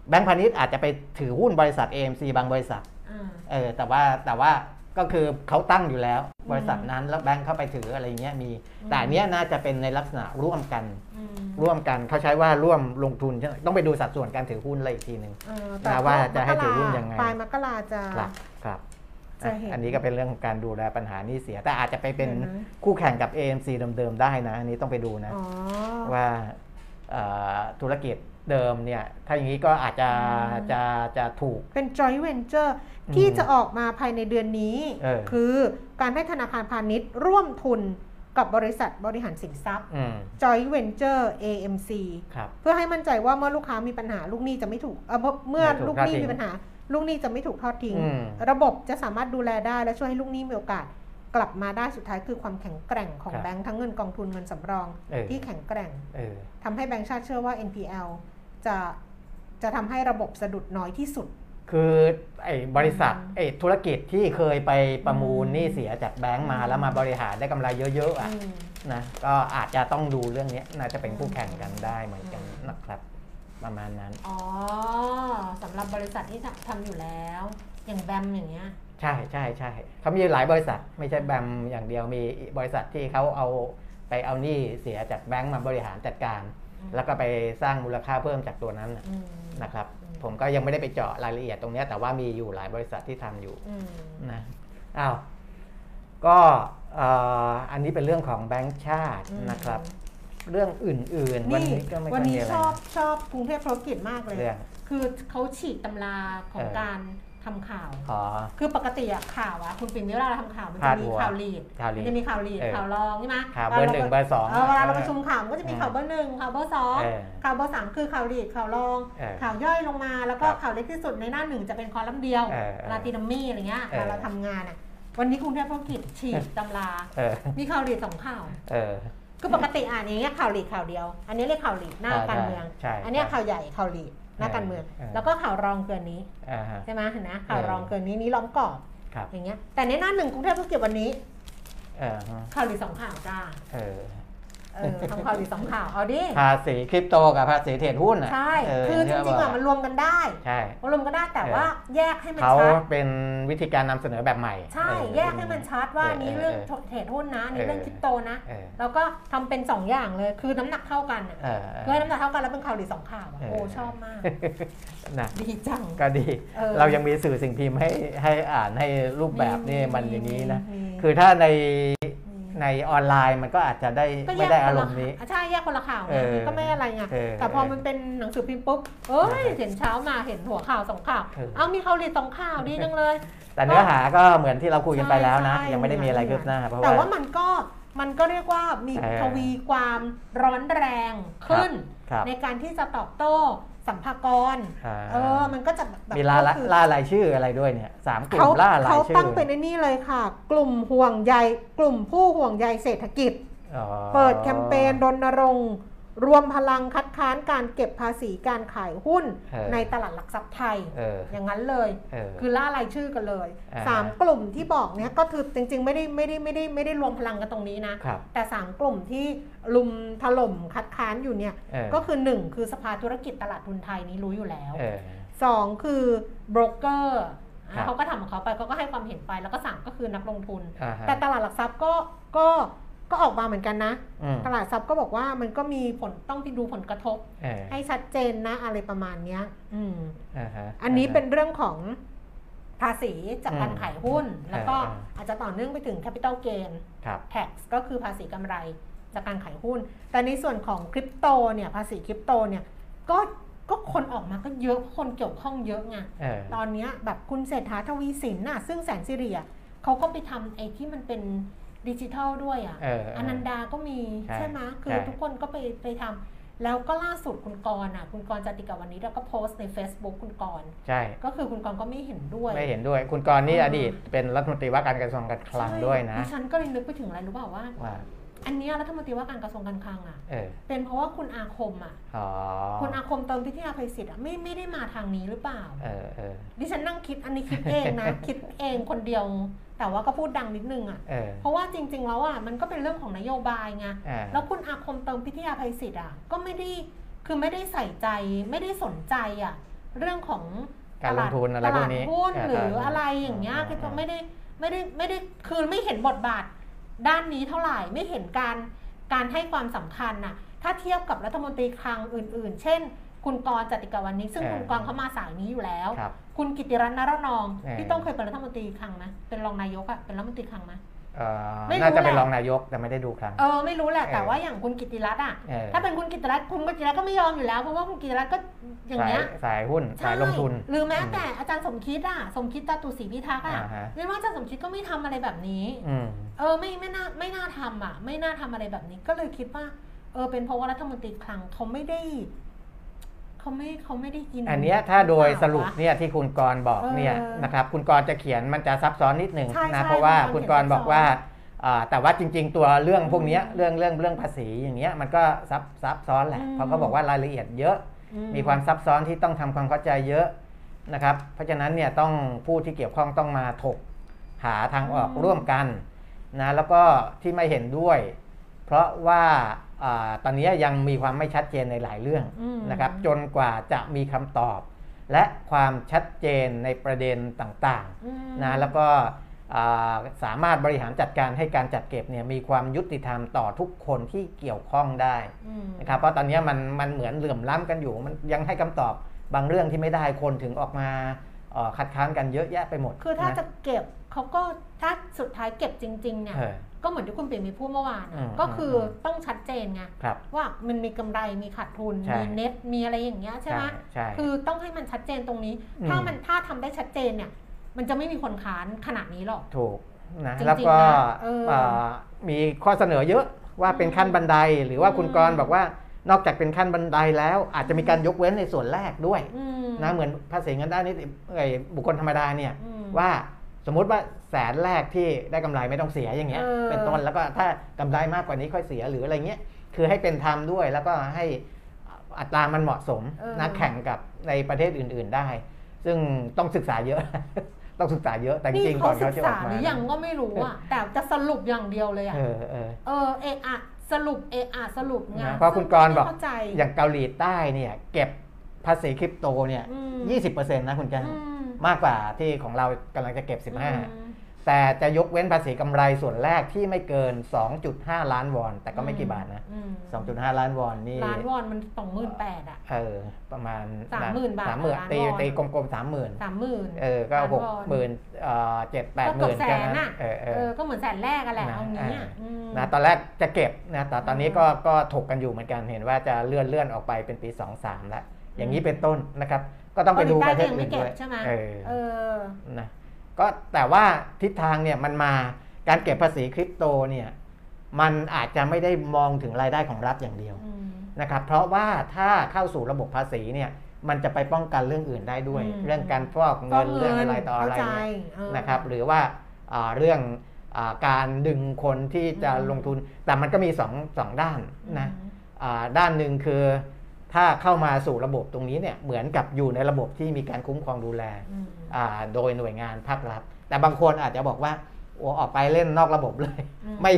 แบงก์พาณิชย์อาจจะไปถือหุ้นบริษัท AMC บางบริษัทอ่าเออ แต่ว่าแต่ว่า ก็คือเขาตั้งอยู่แล้วอืมบริษัทนั้นแล้วแบงก์เข้าไปถืออะไรเงี้ยมีอืมแต่อันเนี้ยน่าจะเป็นในลักษณะร่วมกันอืมร่วมกันเขาใช้ว่าร่วมลงทุนใช่ไหมต้องไปดูสัดส่วนการถือหุ้นอะไรอีกทีหนึ่งเออแต่นะว่าจะให้ถือหุ้นยังไงปลายมกราจะครับครับจะอะเห็นอันนี้ก็เป็นเรื่องของการดูแลปัญหาหนี้เสีย แต่อาจจะไปเป็นอือฮึคู่แข่งกับ AMC เดิมๆได้นะ อันนี้ต้องไปดูนะอ๋อว่าเอ่อธุรกิจเดิมเนี่ย ถ้าอย่างนี้ก็อาจจะอืมจะจะถูกเป็น joint venture ที่จะออกมาภายในเดือนนี้เออคือการให้ธนาคารพาณิชย์ร่วมทุนกับบริษัทบริหารสินทรัพย์อืม joint venture AMC ครับเพื่อให้มั่นใจว่าเมื่อลูกค้ามีปัญหาลูกหนี้จะไม่ถูกเอ่อเมื่อเมื่อไม่ถูกลูกหนี้ทอดทิ้งมีปัญหา ลูกหนี้จะไม่ถูกทอดทิ้งอืมระบบจะสามารถดูแลได้และช่วยให้ลูกหนี้มีโอกาสกลับมาได้สุดท้ายคือความแข็งแกร่งของครับแบงค์ทั้งเงินกองทุนเงินสำรองเออที่แข็งแกร่งเออทำให้แบงค์ชาติเชื่อว่า NPL จะจะทำให้ระบบสะดุดน้อยที่สุด คือไอ้บริษัทอืมไอ้ธุรกิจที่เคยไปประมูลอืมหนี้เสียจากแบงก์มาอืมแล้วมาบริหารได้กำไรเยอะๆอะอืมนะก็อาจจะต้องดูเรื่องนี้น่าจะเป็นคู่แข่งกันได้เหมือนกันนะครับประมาณนั้น อ๋อสำหรับบริษัทที่ทำทำอยู่แล้ว อย่างแบมอย่างเงี้ย ใช่ใช่ใช่เขามีหลายบริษัทไม่ใช่แบมอย่างเดียวมีบริษัทที่เขาเอาไปเอาหนี้เสียจากแบงก์มาบริหารจัดการอืมแล้วก็ไปสร้างมูลค่าเพิ่มจากตัวนั้นน่ะอืมนะครับอืม ผมก็ยังไม่ได้ไปเจาะรายละเอียดตรงเนี้ยแต่ว่ามีอยู่หลายบริษัทที่ทำอยู่อืมนะอ้าวก็เอ่ออันนี้เป็นเรื่องของแบงก์ชาติอืมนะครับ เรื่องอื่นๆ วันนี่นี้ก็ไม่วัค่อยนมีนี้อะไรชอบนะชอบกรุงเทพธุรกิจมากเลยเรื่องคือเขาฉีกตำราของเออการ ทำข่าว อ๋อ คือปกติอะข่าวอะคุณปิ่นเวลาเราทำข่าวมันพาจะดมีหัวข่าวลีดข่าวลีดมันจะมีข่าวลีดเออ ข่าวรองใช่ไหมข่าวเบอร์หนึ่งเบอร์สอง เออเวลาเราประชุมข่าวมันก็จะมีข่าวเบอร์หนึ่งข่าวเบอร์สองเออข่าวเบอร์สามคือข่าวลีดข่าวรอง เออข่าวย่อยลงมาแล้วก็ครับข่าวเล็กที่สุดในหน้าหนึ่งจะเป็นคอลัมน์เดียวเออเออลาตินามี่อะไรเงี้ยเออเวลาเราทำงานอะวันนี้กรุงเทพธุรกิจฉีกตำรา เออ มีข่าวลีดสองข่าว เออ คือปกติอ่านอย่างเงี้ยข่าวลีดข่าวเดียว อันนี้เรียกข่าวลีดหน้าใช่การเมือง ใช่อันเนี้ยใช่ข่าวใหญ่ข่าวลีดห น้าเออการเมืองเออแล้วก็ข่าวรองเกินนี้อ่าฮะใช่ไหมเห็นไหมข่าวเออรองเกินนี้นี้ล้อมกรอบครับอย่างเงี้ยแต่ในหน้าหนึ่งกรุงเทพธุรกิจวันนี้เออฮะข่าวลีดสองข่าวจ้า เออเออทำข่าวลีดสองข่าวเอาดิภาษีคริปโตกับภาษีเทรดหุ้นอะใช่เคือจริงๆอะมันรวมกันได้ใช่มันรวมกันได้แต่ว่าแยกให้มันเขาชัดเป็นวิธีการนำเสนอแบบใหม่ ใช่เออแยกให้มันชัดว่าเออนี้เออเรื่องเออเทรดหุ้นนะนี่เรื่องเออคริปโตนะเออแล้วก็ทำเป็นสองอย่างเลยคือน้ำหนักเท่ากันอะเออคือให้น้ำหนักเท่ากันแล้วเป็นข่าวลีดสองข่าวอะเออโอ้ชอบมากนะดีจังก็ดีเออเรายังมีสื่อสิ่งพิมพ์ให้ให้อ่านให้รูปแบบนี่มันอย่างนี้นะมีคือถ้าในมี ในออนไลน์มันก็อาจจะได้ก็แยไม่กได้คนละอารมณ์นี้ข่าวใช่แยกคนละข่าวไงเออก็ไม่อะไรไงเออแต่พอมันเป็นหนังสือพิมพ์ปุ๊บเอ้ยเออเห็นเช้ามาเห็นหัวข่าวสองข่าวเออเอามีข่าวลีดสองข่าวดีจังเลย แต่เนื้อหาก็เหมือนที่เราคุยกันไปแล้วนะใช่ยังไม่ได้มีอะไรคืบหน้าเพราะแต่ว่าว่ามันก็มันก็เรียกว่ามีเออทวีความร้อนแรงขึ้นครับในการที่จะตอบโต้ สัมภากรอ่าเออมันก็จะแบบมีล่าก็คือล่ารายชื่ออะไรด้วยเนี่ยสามกลุ่เขามล่ารายเขาชื่อตั้งเป็นไอ้นี่เลยค่ะ กลุ่มห่วงใยกลุ่มผู้ห่วงใยเศรษฐกิจอ๋อเปิดแคมเปญรณรงค์ รวมพลังคัดค้านการเก็บภาษีการขายหุ้นเออในตลาดหลักทรัพย์ไทยเอออย่างนั้นเลยเออคือล่ารายชื่อกันเลยอ่าสามกลุ่มที่บอกเนี้ยก็คือจริงๆ ไม่ได้ไม่ได้ไม่ได้ไม่ได้รวมพลังกันตรงนี้นะครับแต่สามกลุ่มที่ลุมถล่มคัดค้านอยู่เนี่ยเออก็คือหนึ่งคือสภาธุรกิจตลาดทุนไทยนี้รู้อยู่แล้วเออสองคือโบรกเกอร์ครับเขาก็ทำของเขาไปเขาก็ให้ความเห็นไปแล้วก็สามก็คือนักลงทุนอ่าฮะแต่ตลาดหลักทรัพย์ก็ก็ ก็ออกมาเหมือนกันนะอืมตลาดทรัพย์ก็บอกว่ามันก็มีผลต้องไปดูผลกระทบเออให้ชัดเจนนะอะไรประมาณเนี้ยอืมอ่าฮะอันนี้เป็นเรื่องของภาษีจากการอืมขายหุ้น แล้วก็อ่าอาจจะต่อเนื่องไปถึง capital gain ครับ tax ก็คือภาษีกำไรจากการขายหุ้น แต่ในส่วนของคริปโตเนี่ยภาษีคริปโตเนี่ยก็ก็คนออกมาก็เยอะคนเกี่ยวข้องเยอะไงเออตอนเนี้ยแบบคุณเศรษฐาทวีสินน่ะซึ่งแสนสิริอะเขาก็ไปทำไอ้ที่มันเป็น ดิจิทัลด้วยอะเออเอออนันดาก็มีใช่ใช่ไหมคือใช่ทุกคนก็ไปไปทำแล้วก็ล่าสุดคุณกรณ์อะคุณกรณ์จติกาวันนี้แล้วก็โพสต์ใน Facebook คุณกรณ์ใช่ก็คือคุณกรณ์ก็ไม่เห็นด้วย ไม่เห็นด้วย คุณกรณ์นี่เอออดีตเป็นรัฐมนตรีว่าการกระทรวงการคลังด้วยนะใช่ดิฉันก็เลยนึกไปถึงอะไรรู้เปล่าว่าว่า อันเนี้ยรัฐมนตรีว่าการกระทรวงการคลังอะ เออเป็นเพราะว่าคุณอาคมอะ อ๋อคุณอาคมเติมพิทยาภัยศิษย์อะไม่ไม่ได้มาทางนี้หรือเปล่า เออเออดิฉันนั่งคิดอันนี้คิดเองนะ คิดเองคนเดียว แต่ว่าก็พูดดังนิดนึงอะ เออเพราะว่าจริง ๆ แล้วอะมันก็เป็นเรื่องของนโยบายไง อ่าแล้วคุณอาคมเติมพิทยาภัยศิษย์อะก็ไม่ได้คือไม่ได้ใส่ใจไม่ได้สนใจอะเรื่องของการลงทุนอะไรตพวลากดนี้หุ้นเหรืออะไรอย่างเงี้ยอ่าคือไม่ได้ไม่ได้ไม่ได้คือไม่เห็นบทบาท ด้านนี้เท่าไหร่ไม่เห็นการการให้ความสำคัญน่ะถ้าเทียบกับรัฐมนตรีคลังอื่น ๆ เช่น คุณกรณ์จติกาวันนี้ ซึ่งเออคุณกรณ์เขามาสายนี้อยู่แล้วครับคุณกิติรัตน์นรนองเออพี่ต้องเคยเป็นรัฐมนตรีคลังไหมเป็นรองนายกอะเป็นรัฐมนตรีคลังไหมเอ่อ ไม่รู้น่าจะเป็นแหละ รองนายกแต่ไม่ได้ดูครั้ง เออไม่รู้แหละเออแต่ว่าอย่างคุณกิติรัตน์อะเออ ถ้าเป็นคุณกิติรัตน์คุณกิติรัตน์ก็ไม่ยอมอยู่แล้วเพราะว่าคุณกิติรัตน์ก็อย่างสายเงี้ยสายหุ้นใช่สายลงทุน หรือแม้แต่อาจารย์สมคิดอะสมคิดตาตุศรีพิทักษ์อะอ่าฮะ เรียกว่าอาจารย์สมคิดก็ไม่ทำอะไรแบบนี้ อืม เออไม่ไม่น่าไม่น่าทำอะ ไม่น่าทำอะไรแบบนี้ก็เลยคิดว่า เออเป็นเพราะว่ารัฐมนตรีคลังเขาไม่ได้ เขาไม่เขาไม่ได้ยินอันเนี้ยถ้าโดยสรุปหอเปล่าวะเนี่ยที่คุณกรณ์บอกเนี่ยเออนะครับคุณกรณ์จะเขียนมันจะซับซ้อนนิดหนึ่งใช่นะใช่เพราะว่าคุคุณณกกรรณ์ณ์เขียนบอกว่าซับซ้อ่าแต่ว่าจริง ๆ ตัวเรื่องพวกเนี้ยอืมเรื่องเรื่องเรื่องภาษีอย่างเงี้ยมันก็ซับซับซ้อนแหละอืมเพราะเขาบอกว่ารายละเอียดเยอะอืมีความซับซ้อนที่ต้องทำความเข้าใจเยอะนะครับ เพราะฉะนั้นเนี่ยต้องผู้ที่เกี่ยวข้องต้องมาถกหาทางออกร่วมกันนะแล้วก็ที่ไม่เห็นด้วย เพราะว่าอา ตอนนี้ยังมีความไม่ชัดเจนในหลายเรื่องอืมนะครับจนกว่าจะมีคำตอบ และความชัดเจนในประเด็นต่างอืมๆนะแล้วก็อ่าสามารถบริหารจัดการให้การจัดเก็บเนี่ยมีความยุติธรรมต่อทุกคนที่เกี่ยวข้องได้อืมนะครับเพราะตอนนี้มันมันเหมือนเหลื่อมล้ำกันอยู่ มันยังให้คำตอบบางเรื่องที่ไม่ได้คนถึงออกมาเอ่อคัดค้านกันเยอะแยะไปหมด คือถ้านะจะเก็บ เขาก็ถ้าสุดท้ายเก็บจริง ๆ เนี่ยเออก็เหมือนที่คุณปิ่มมีพูดเมื่อวานอะอืมก็คืออมต้องชัดเจนไงครับว่ามันมีกำไรมีขาดทุนใช่มีเน็ตมีอะไรอย่างเงี้ยใช่ไหมใช่คือต้องให้มันชัดเจนตรงนี้อืมถ้ามันถ้าทำได้ชัดเจนเนี่ย มันจะไม่มีคนค้านขนาดนี้หรอกถูกนะจริงๆแล้วก็นะเออเอ่อมีข้อเสนอเยอะว่าเป็นขั้นบันไดหรือว่าคุณอืมกรณ์บอกว่านอกจากเป็นขั้นบันไดแล้ว อาจจะมีการยกเว้นในส่วนแรกด้วยอืมนะเหมือนภาษีเงินได้นิติเอ่ยบุคคลธรรมดาเนี่ยอืมว่าส มมุติว่าแสนแรกที่ได้กำไรไม่ต้องเสียอย่างเงี้ยเออเป็นต้นแล้วก็ถ้ากำไรมากกว่านี้ค่อยเสียหรืออะไรเงี้ยคือให้เป็นธรรมด้วยแล้วก็ให้อัตรามันเหมาะสมเออนะแข่งกับในประเทศอื่น ๆได้ ซึ่งต้องศึกษาเยอะต้องศึกษาเยอะแต่จนี่ริงๆก่เขาอนศึเขากจะอษาอกมาหรือยังก็ไม่รู้อะแต่จะสรุปอย่างเดียวเลยอะเออเออเออเอะอะสรุปเอะอะสรุปไงนะเพราะคุณกรณ์บอกไม่เข้าใจอย่างเกาหลีใต้เนี่ย เก็บภาษีคริปโตเนี่ยอืมยี่สิบเปอร์เซ็นต์นะคุณแก้วอื มมากกว่าที่ของเรากำลังจะเก็บ 15อืมแต่จะยกเว้นภาษีกำไรส่วนแรกที่ไม่เกิน 2.5 ล้านวอน แต่ก็ไม่กี่บาทนะอืม2.5 ล้านวอนนี่ล้านวอนมันสองหมื่นแปดอะเออประมาณ 30,000 บาทสามหมื่นล้านตีวอนตีกลมๆสามหมื่นสามหมื่นเออก็ล้านหวกอนหมื่นเอ่อเจ็ดแปดก็หเกือมื่บนแสแค่นนั้นน่ะเออเอเอออก็เหมือนแสนแรกกันแหละนะเอางี้อะอ่าอืมนะตอนแรกจะเก็บนะแต่ตอนนี้ก็ก็ถกกันอยู่เหมือนกันเห็นว่าจะเลื่อนเลื่อนออกไปเป็นปี 2-3แล้วอย่างนี้เป็นต้นนะครับ ก็ต้องไปดูประเทศเกาหลีอื่นใต้ก็ยังไม่เก็ด้บวยใช่ไหมเออเออนะก็แต่ว่าทิศทางเนี่ยมันมาการเก็บภาษีคริปโตเนี่ยมันอาจจะไม่ได้มองถึงรายได้ของรัฐอย่างเดียวอืมนะครับ เพราะว่าถ้าเข้าสู่ระบบภาษีเนี่ยมันจะไปป้องกันเรื่องอื่นได้ด้วยอืมเรื่องการฟอกเงินเรื่องอะไรต่ออะไรเข้าใจเนี่ยเออนะครับ หรือว่าอ่าเรื่องอาการดึงคนที่จะอืมลงทุน แต่มันก็มีสองสองด้านนะอืมอ่าด้านหนึ่งคือ ถ้าเข้ามาสู่ระบบตรงนี้เนี่ยเหมือนกับอยู่ในระบบที่มีการคุ้มครองดูแลอืมอ่าโดยหน่วยงานภาครัฐ แต่บางคนอาจจะบอกว่าโอ้ออกไปเล่นนอกระบบเลยอืมไม่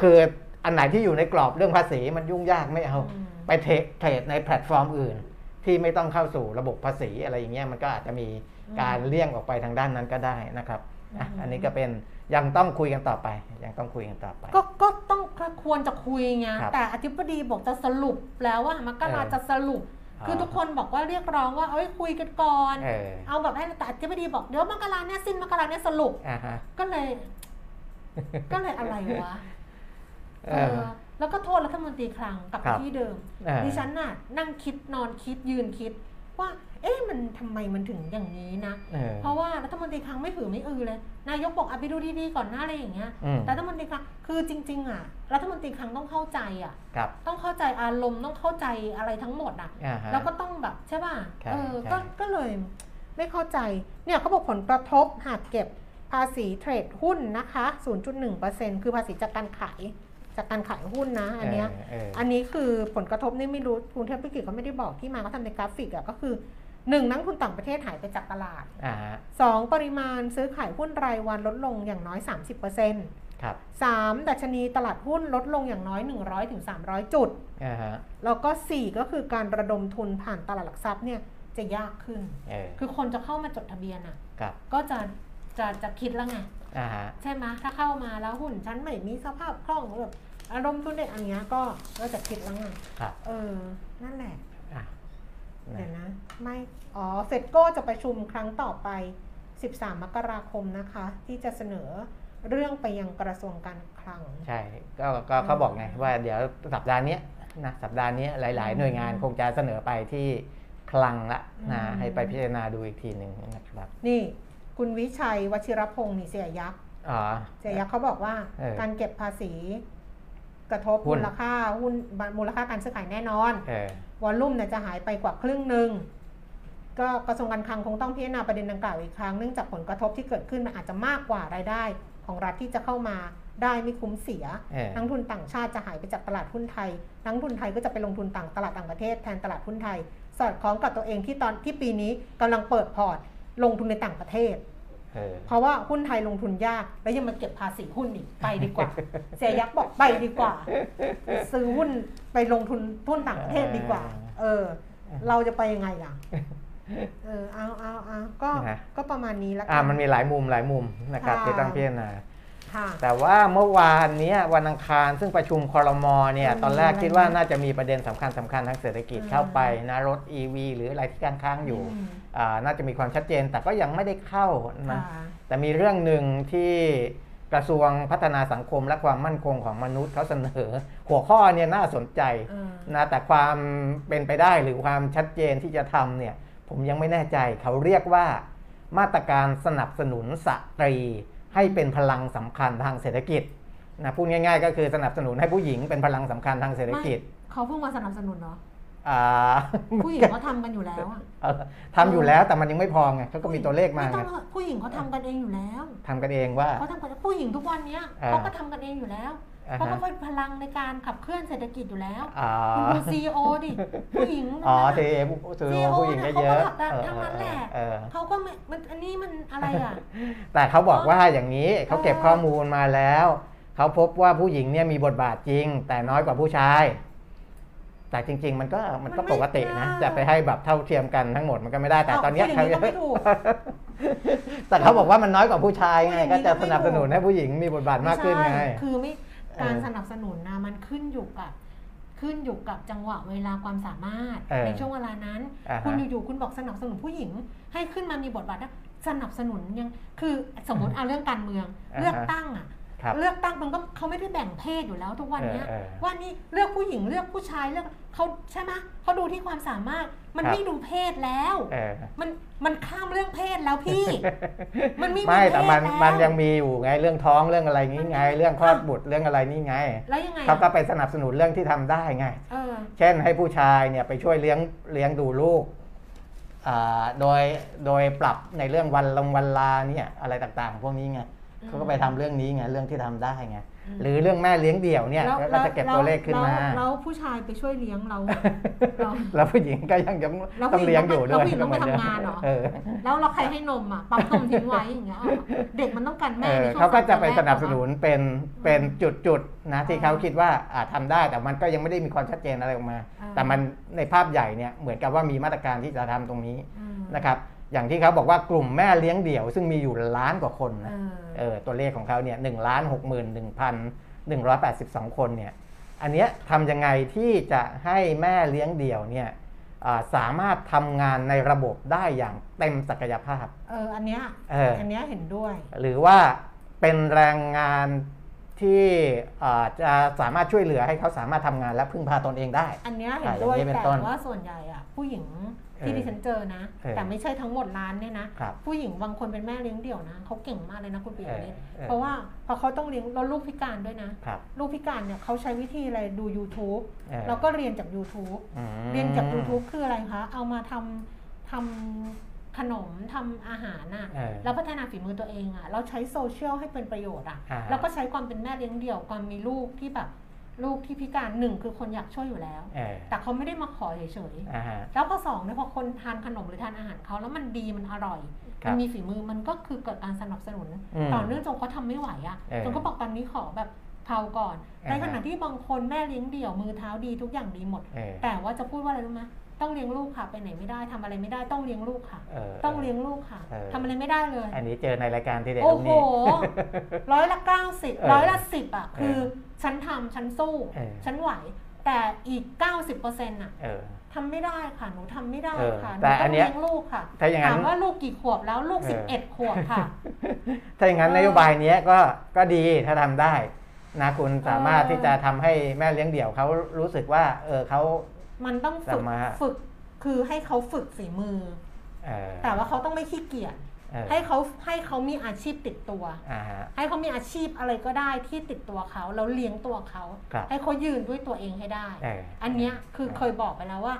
คืออันไหนที่อยู่ในกรอบเรื่องภาษีมันยุ่งยากไม่เอาอืมไปเทรดเทรดในแพลตฟอร์มอื่น ที่ไม่ต้องเข้าสู่ระบบภาษีอะไรอย่างเงี้ยมันก็อาจจะมีการเลี่ยงออกไปทางด้านนั้นก็ได้นะครับอะอืมอันนี้ก็เป็น ยังต้องคุยกันต่อไป ยังต้องคุยกันต่อไป ก็ก็ต้องควรจะคุยไงครับแต่อธิบดีบอกจะสรุปแล้วว่ามกราเออจะสรุป คือทุกคนบอกว่าเรียกร้องว่าเอ้ยคุยกันก่อน เออ เอาแบบให้แต่อธิบดีบอกเดี๋ยวมกราเนี่ยสิ้นมกราเนี่ยสรุปอ่าฮะก็เลย ก็เลยอะไรวะเอเออ อแล้วก็โทษรัฐมนตรีคลังกลับครัไปบที่เดิม เออ ดิฉันน่ะนั่งคิดนอนคิดยืนคิดว่า เอ๊ะมันทำไมมันถึงอย่างนี้นะเออเพราะว่ารัฐมนตรีคลังไม่หือไม่อือเลย นายกบอกอะไปดูดีๆก่อนหน้าอะไรอย่างเงี้ยอืมแต่รัฐมนตรีคลังคือจริง ๆ อะ รัฐมนตรีคลังต้องเข้าใจอะครับต้องเข้าใจอารมณ์ต้องเข้าใจอะไรทั้งหมดอะอ่าฮะแล้วก็ต้องแบบใช่ป่ะใช่เออใช่ก็ก็เลยไม่เข้าใจเนี่ยเขาบอกผลกระทบหากเก็บภาษีเทรดหุ้นนะคะ 0.1%คือภาษีจากการขายจากการขายหุ้นนะ อันเนี้ยเอออันนี้คือผลกระทบนี่ไม่รู้กรุงเทพธุรกิจเขาไม่ได้บอกที่มาเขาทำในกราฟิกอะก็คือ หนึ่งนักลงทุนต่างประเทศหายไปจากตลาดอ่าฮะสองปริมาณซื้อขายหุ้นรายวันลดลงอย่างน้อย 30%ครับสามดัชนีตลาดหุ้นลดลงอย่างน้อย 100ถึง300 จุดอ่าฮะแล้วก็4ก็คือการระดมทุนผ่านตลาดหลักทรัพย์เนี่ยจะยากขึ้น เออคือคนจะเข้ามาจดทะเบียนอะ ครับก็จะจะจะคิดแล้วไง อ่าฮะใช่ไหมถ้าเข้ามาแล้วหุ้นฉันไม่มีสภาพคล่องแบบอารมณ์ทุนเด็ดอันเนี้ยก็ก็จะคิดแล้วไง ครับ เออ นั่นแหละอะ เดี๋ยวนะนะ ไม่ อ๋อ เฟดโก้จะประชุมครั้งต่อไป 13 มกราคมนะคะ ที่จะเสนอเรื่องไปยังกระทรวงการคลัง ใช่ ก็ก็เขาบอกไงว่าเดี๋ยวสัปดาห์เนี้ยนะสัปดาห์เนี้ยหลาย ๆ หน่วยงานคงจะเสนอไปที่คลังละนะอืมให้ไปพิจารณาดูอีกทีหนึ่งนะครับ นี่คุณวิชัยวชิรพงศ์นี่เสียยักษ์อ๋อเสียยักษ์เขาบอกว่าเออการเก็บภาษีก ระทบหุ้นมูลค่าหุ้นมูลค่าการซื้อขายแน่นอนเออวอลลุ่มเนี่ยจะหายไปกว่าครึ่งหนึ่งก็กระทรวงการคลังคงต้องพิจารณาประเด็นดังกล่าวอีกครั้งเนื่องจากผลกระทบที่เกิดขึ้นมันอาจจะมากกว่ารายได้ ของรัฐที่จะเข้ามาได้ไม่คุ้มเสียเออนักลงทุนต่างชาติจะหายไปจากตลาดหุ้นไทย นักลงทุนไทยก็จะไปลงทุนต่างตลาดต่างประเทศแทนตลาดหุ้นไทย สอดคล้องกับตัวเองที่ตอนที่ปีนี้กำลังเปิดพอร์ตลงทุนในต่างประเทศ เออเพราะว่าหุ้นไทยลงทุนยาก แล้วยังมาเก็บภาษีหุ้นอีกไปดีกว่า เสียยักษ์บอกไปดีกว่า ซื้อหุ้นไปลงทุนทุนต่างประเทศดีกว่า เออ เราจะไปยังไงล่ะเออเอาเอาเอาก็นะก็ประมาณนี้แล้วกัอ่ามันมีหลายมุมหลายมุมนะครับค่ะที่ต้องพิจารณาค่ะ แต่ว่าเมื่อวานเนี้ยวันอังคารซึ่งประชุมคอรมอเนี่ยมันมีตอนแรกอะไรคิดว่านะน่าจะมีประเด็นสำคัญสำคัญทางเศรษฐกิจอืมเข้าไปนะรถ EV หรืออะไรที่ค้างค้างๆอยู่อืมอ่าน่าจะมีความชัดเจนแต่ก็ยังไม่ได้เข้านะค่ะแต่มีเรื่องหนึ่งที่กระทรวงพัฒนาสังคมและความมั่นคงของมนุษย์เขาเสนอ หัวข้อเนี่ยน่าสนใจเออนะแต่ความเป็นไปได้หรือความชัดเจนที่จะทำเนี่ยผมยังไม่แน่ใจเขาเรียกว่ามาตรการสนับสนุนสตรี ให้เป็นพลังสำคัญทางเศรษฐกิจนะพูดง่าย ๆ ก็คือสนับสนุนให้ผู้หญิงเป็นพลังสำคัญทางเศรษฐกิจไม่เขาเพิ่งมาสนับสนุนเนาะอ่าผู้หญิงเขาทำกันอยู่แล้วอะเออทำอยู่แล้วแต่มันยังไม่พอไงเขาก็มีตัวเลขมาไต้ไงองผู้หญิงเขาทำกันเองอยู่แล้วทำกันเองว่าเขาทำกันผู้หญิงทุกวันเนี้ยอ่าเขาก็ทำกันเองอยู่แล้ว อ่าเขาก็ฮะเป็นพลังในการขับเคลื่อนเศรษฐกิจอยู่แล้วอ๋อคุณดูซีโอดิผู้หญิงอ๋อทั้เทงนั้นอะผู้ CEO ผู้หญิงก็เนี่ยเยอะเขาก็ผลักดันเออทั้งนั้นแหละเออเขาก็ไม่มันอันนี้มันอะไรอะ แต่เขาบอกว่าอย่างนี้เขาเก็บเออข้อมูลมาแล้ว เขาพบว่าผู้หญิงเนี่ยมีบทบาทจริง แต่น้อยกว่าผู้ชาย แต่จริง ๆ มันก็มันก็ปกตินะ จะไปให้แบบเท่าเทียมกันทั้งหมดมันก็ไม่ได้แต่ตอนเนี้ยพูดอย่างนี้ก็ไม่ถูกแต่เขาบอกว่ามันน้อยกว่าผู้ชายไงพูดอย่างนี้ก็จะก็ไม่สนับสนุนให้ผู้หญิงมีบทบาทมากขึ้นไงใช่คือไม่เออ การสนับสนุนนะมันขึ้นอยู่กับขึ้นอยู่กับจังหวะเวลาความสามารถเออในช่วงเวลานั้นอ่าฮะคุณอยู่ๆคุณบอกสนับสนุนผู้หญิง ให้ขึ้นมามีบทบาทนะสนับสนุนยังคือสมมติเอาเรื่องการเมืองอ่าฮะเลือกตั้งอะครับ เลือกตั้งมันก็เขาไม่ได้แบ่งเพศอยู่แล้วทุกวันเนี้ยเออเออว่านี่เลือกผู้หญิงเลือกผู้ชายเลือกเขาใช่ไหมเขาดูที่ความสามารถ มันครับไม่ดูเพศแล้วเออมันมันข้ามเรื่องเพศแล้วพี่ มันไม่มีไม่แต่มันเพศแล้วมันยังมีอยู่ไงเรื่องท้องเรื่องอะไรนี้ไง เรื่องคลอดบุตรเรื่องอะไรนี่ไง แล้วยังไงอะเขาก็ไปสนับสนุนเรื่องที่ทำได้ไงเออเช่นให้ผู้ชายเนี่ยไปช่วยเลี้ยงเลี้ยงดูลูกอ่าโดยโดยปรับในเรื่องวันลงวันลาเนี่ยอะไรต่างๆ พวกนี้ไงอืม เขาก็ไปทำเรื่องนี้ไงเรื่องที่ทำได้ไงอืมหรือเรื่องแม่เลี้ยงเดี่ยวเนี่ยแล้วก็จะเก็บตัวเลขขึ้นมาแล้วแล้วผู้ชายไปช่วยเลี้ยงเราเราแล้วผู้หญิงก็ยังจะแล้วต้องเลี้ยงอยู่ด้วยแล้วผู้หญิงต้องไปก็เมืนทำงานเหรอเออแล้วเราใครให้นมอะปั๊มนมทิ้งไว้อย่างเงี้ยเอาเด็กมันต้องการเอแม่อในช่วงเขาก็จะไปแรสนับสนุนเป็นเป็นอืมจุดจุดๆนะที่อ่าเขาคิดว่าอาจทำได้แต่มันก็ยังไม่ได้มีความชัดเจนอะไรออกมาอ่าแต่มันในภาพใหญ่เนี่ยเหมือนกับว่ามีมาตรการที่จะทำตรงนี้อืมนะครับ อย่างที่เขาบอกว่ากลุ่มแม่เลี้ยงเดี่ยว ซึ่งมีอยู่ล้านกว่าคนเอนะอเออตัวเลขของเขาเนี่ยหนึ่งล้านหกหมื่นหนึ่งพันหนึ่งร้อยแปดสิบสองคนเนี่ยอันเนี้ยทำยังไงที่จะให้แม่เลี้ยงเดี่ยวเนี่ยอ่าสามารถทำงานในระบบได้อย่างเต็มศักยภาพ เอออันเนี้ยเอออันเนี้ยเห็นด้วย หรือว่าเป็นแรงงานที่อ่าจะสามารถช่วยเหลือให้เขาสามารถทำงานและพึ่งพาตนเองได้ อันเนี้ยเห็นด้วยอะอย่างนี้เป็นแต่ต้นว่าส่วนใหญ่อะผู้หญิง ที่เออดิฉันเจอนะเออแต่ไม่ใช่ทั้งหมดร้านเนี่ยนะครับผู้หญิงบางคนเป็นแม่เลี้ยงเดี่ยวนะเขาเก่งมากเลยนะคุณปิยมิตรเออเออเพราะว่าพอเขาต้องเลี้ยงแล้วลูกพิการด้วยนะครับลูกพิการเนี่ยเขาใช้วิธีอะไรดู YouTube เออแล้วก็เรียนจาก YouTube อืมเรียนจาก YouTube คืออะไรคะ เอามาทำทำขนมทำอาหารน่ะเออแล้วพัฒนาฝีมือตัวเองอะเราใช้โซเชียลให้เป็นประโยชน์อะอ่าแล้วก็ใช้ความเป็นแม่เลี้ยงเดี่ยวความมีลูกที่แบบ ลูกที่พิการหนึ่งคือคนอยากช่วยอยู่แล้ว เออแต่เขาไม่ได้มาขอเฉยอ่าฮะ ๆแล้วก็สองเนี่ยพอคนทานขนมหรือทานอาหารเขาแล้วมันดีมันอร่อยครับมันมีฝีมือมันก็คือเกิดการสนับสนุน อืมต่อเนื่องจนเขาทำไม่ไหวอะเออจนเขาบอกตอนนี้ขอแบบเผาก่อน อ่าฮะ ในขณะที่บางคนแม่เลี้ยงเดี่ยวมือเท้าดีทุกอย่างดีหมด เออแต่ว่าจะพูดว่าอะไรรู้ไหมต้องเลี้ยงลูกค่ะไปไหนไม่ได้ทำอะไรไม่ได้ต้องเลี้ยงลูกค่ะ เออ ต้องเลี้ยงลูกค่ะเออ ทำอะไรไม่ได้เลย อันนี้เจอในรายการที่เด็กโอ้ตรงโห นี้ ร้อยละเก้าสิบเออร้อยละสิบอะ คือเออฉันทำฉันสู้ เออ ฉันไหว แต่อีกเก้าสิบเปอร์เซ็นต์อะเออ ทำไม่ได้ค่ะ หนูทำไม่ได้เออค่ะหนูแต่อัต้อนงเนี้ย เลี้ยงลูกค่ะ ถ้าอย่างนั้นถามว่าลูกกี่ขวบแล้วลูก เออสิบเอ็ดขวบค่ะ ถ้าอย่างนั้นเออนโยบายเนี้ยก็ก็ดีถ้าทำได้นะคุณสามารถเออ ที่จะทำให้แม่เลี้ยงเดี่ยวเขารู้สึกว่า เออเขา มันต้องฝึกสามารถ ฝึก คือให้เขาฝึกฝีมือ เออแต่ว่าเขาต้องไม่ขี้เกียจเออ ให้เขาให้เขามีอาชีพติดตัวอ่าฮะให้เขามีอาชีพอะไรก็ได้ที่ติดตัวเขาแล้วเลี้ยงตัวเขาครับให้เขายืนด้วยตัวเองให้ได้เอออันเนี้ยคือเคยบอกไปแล้วว่า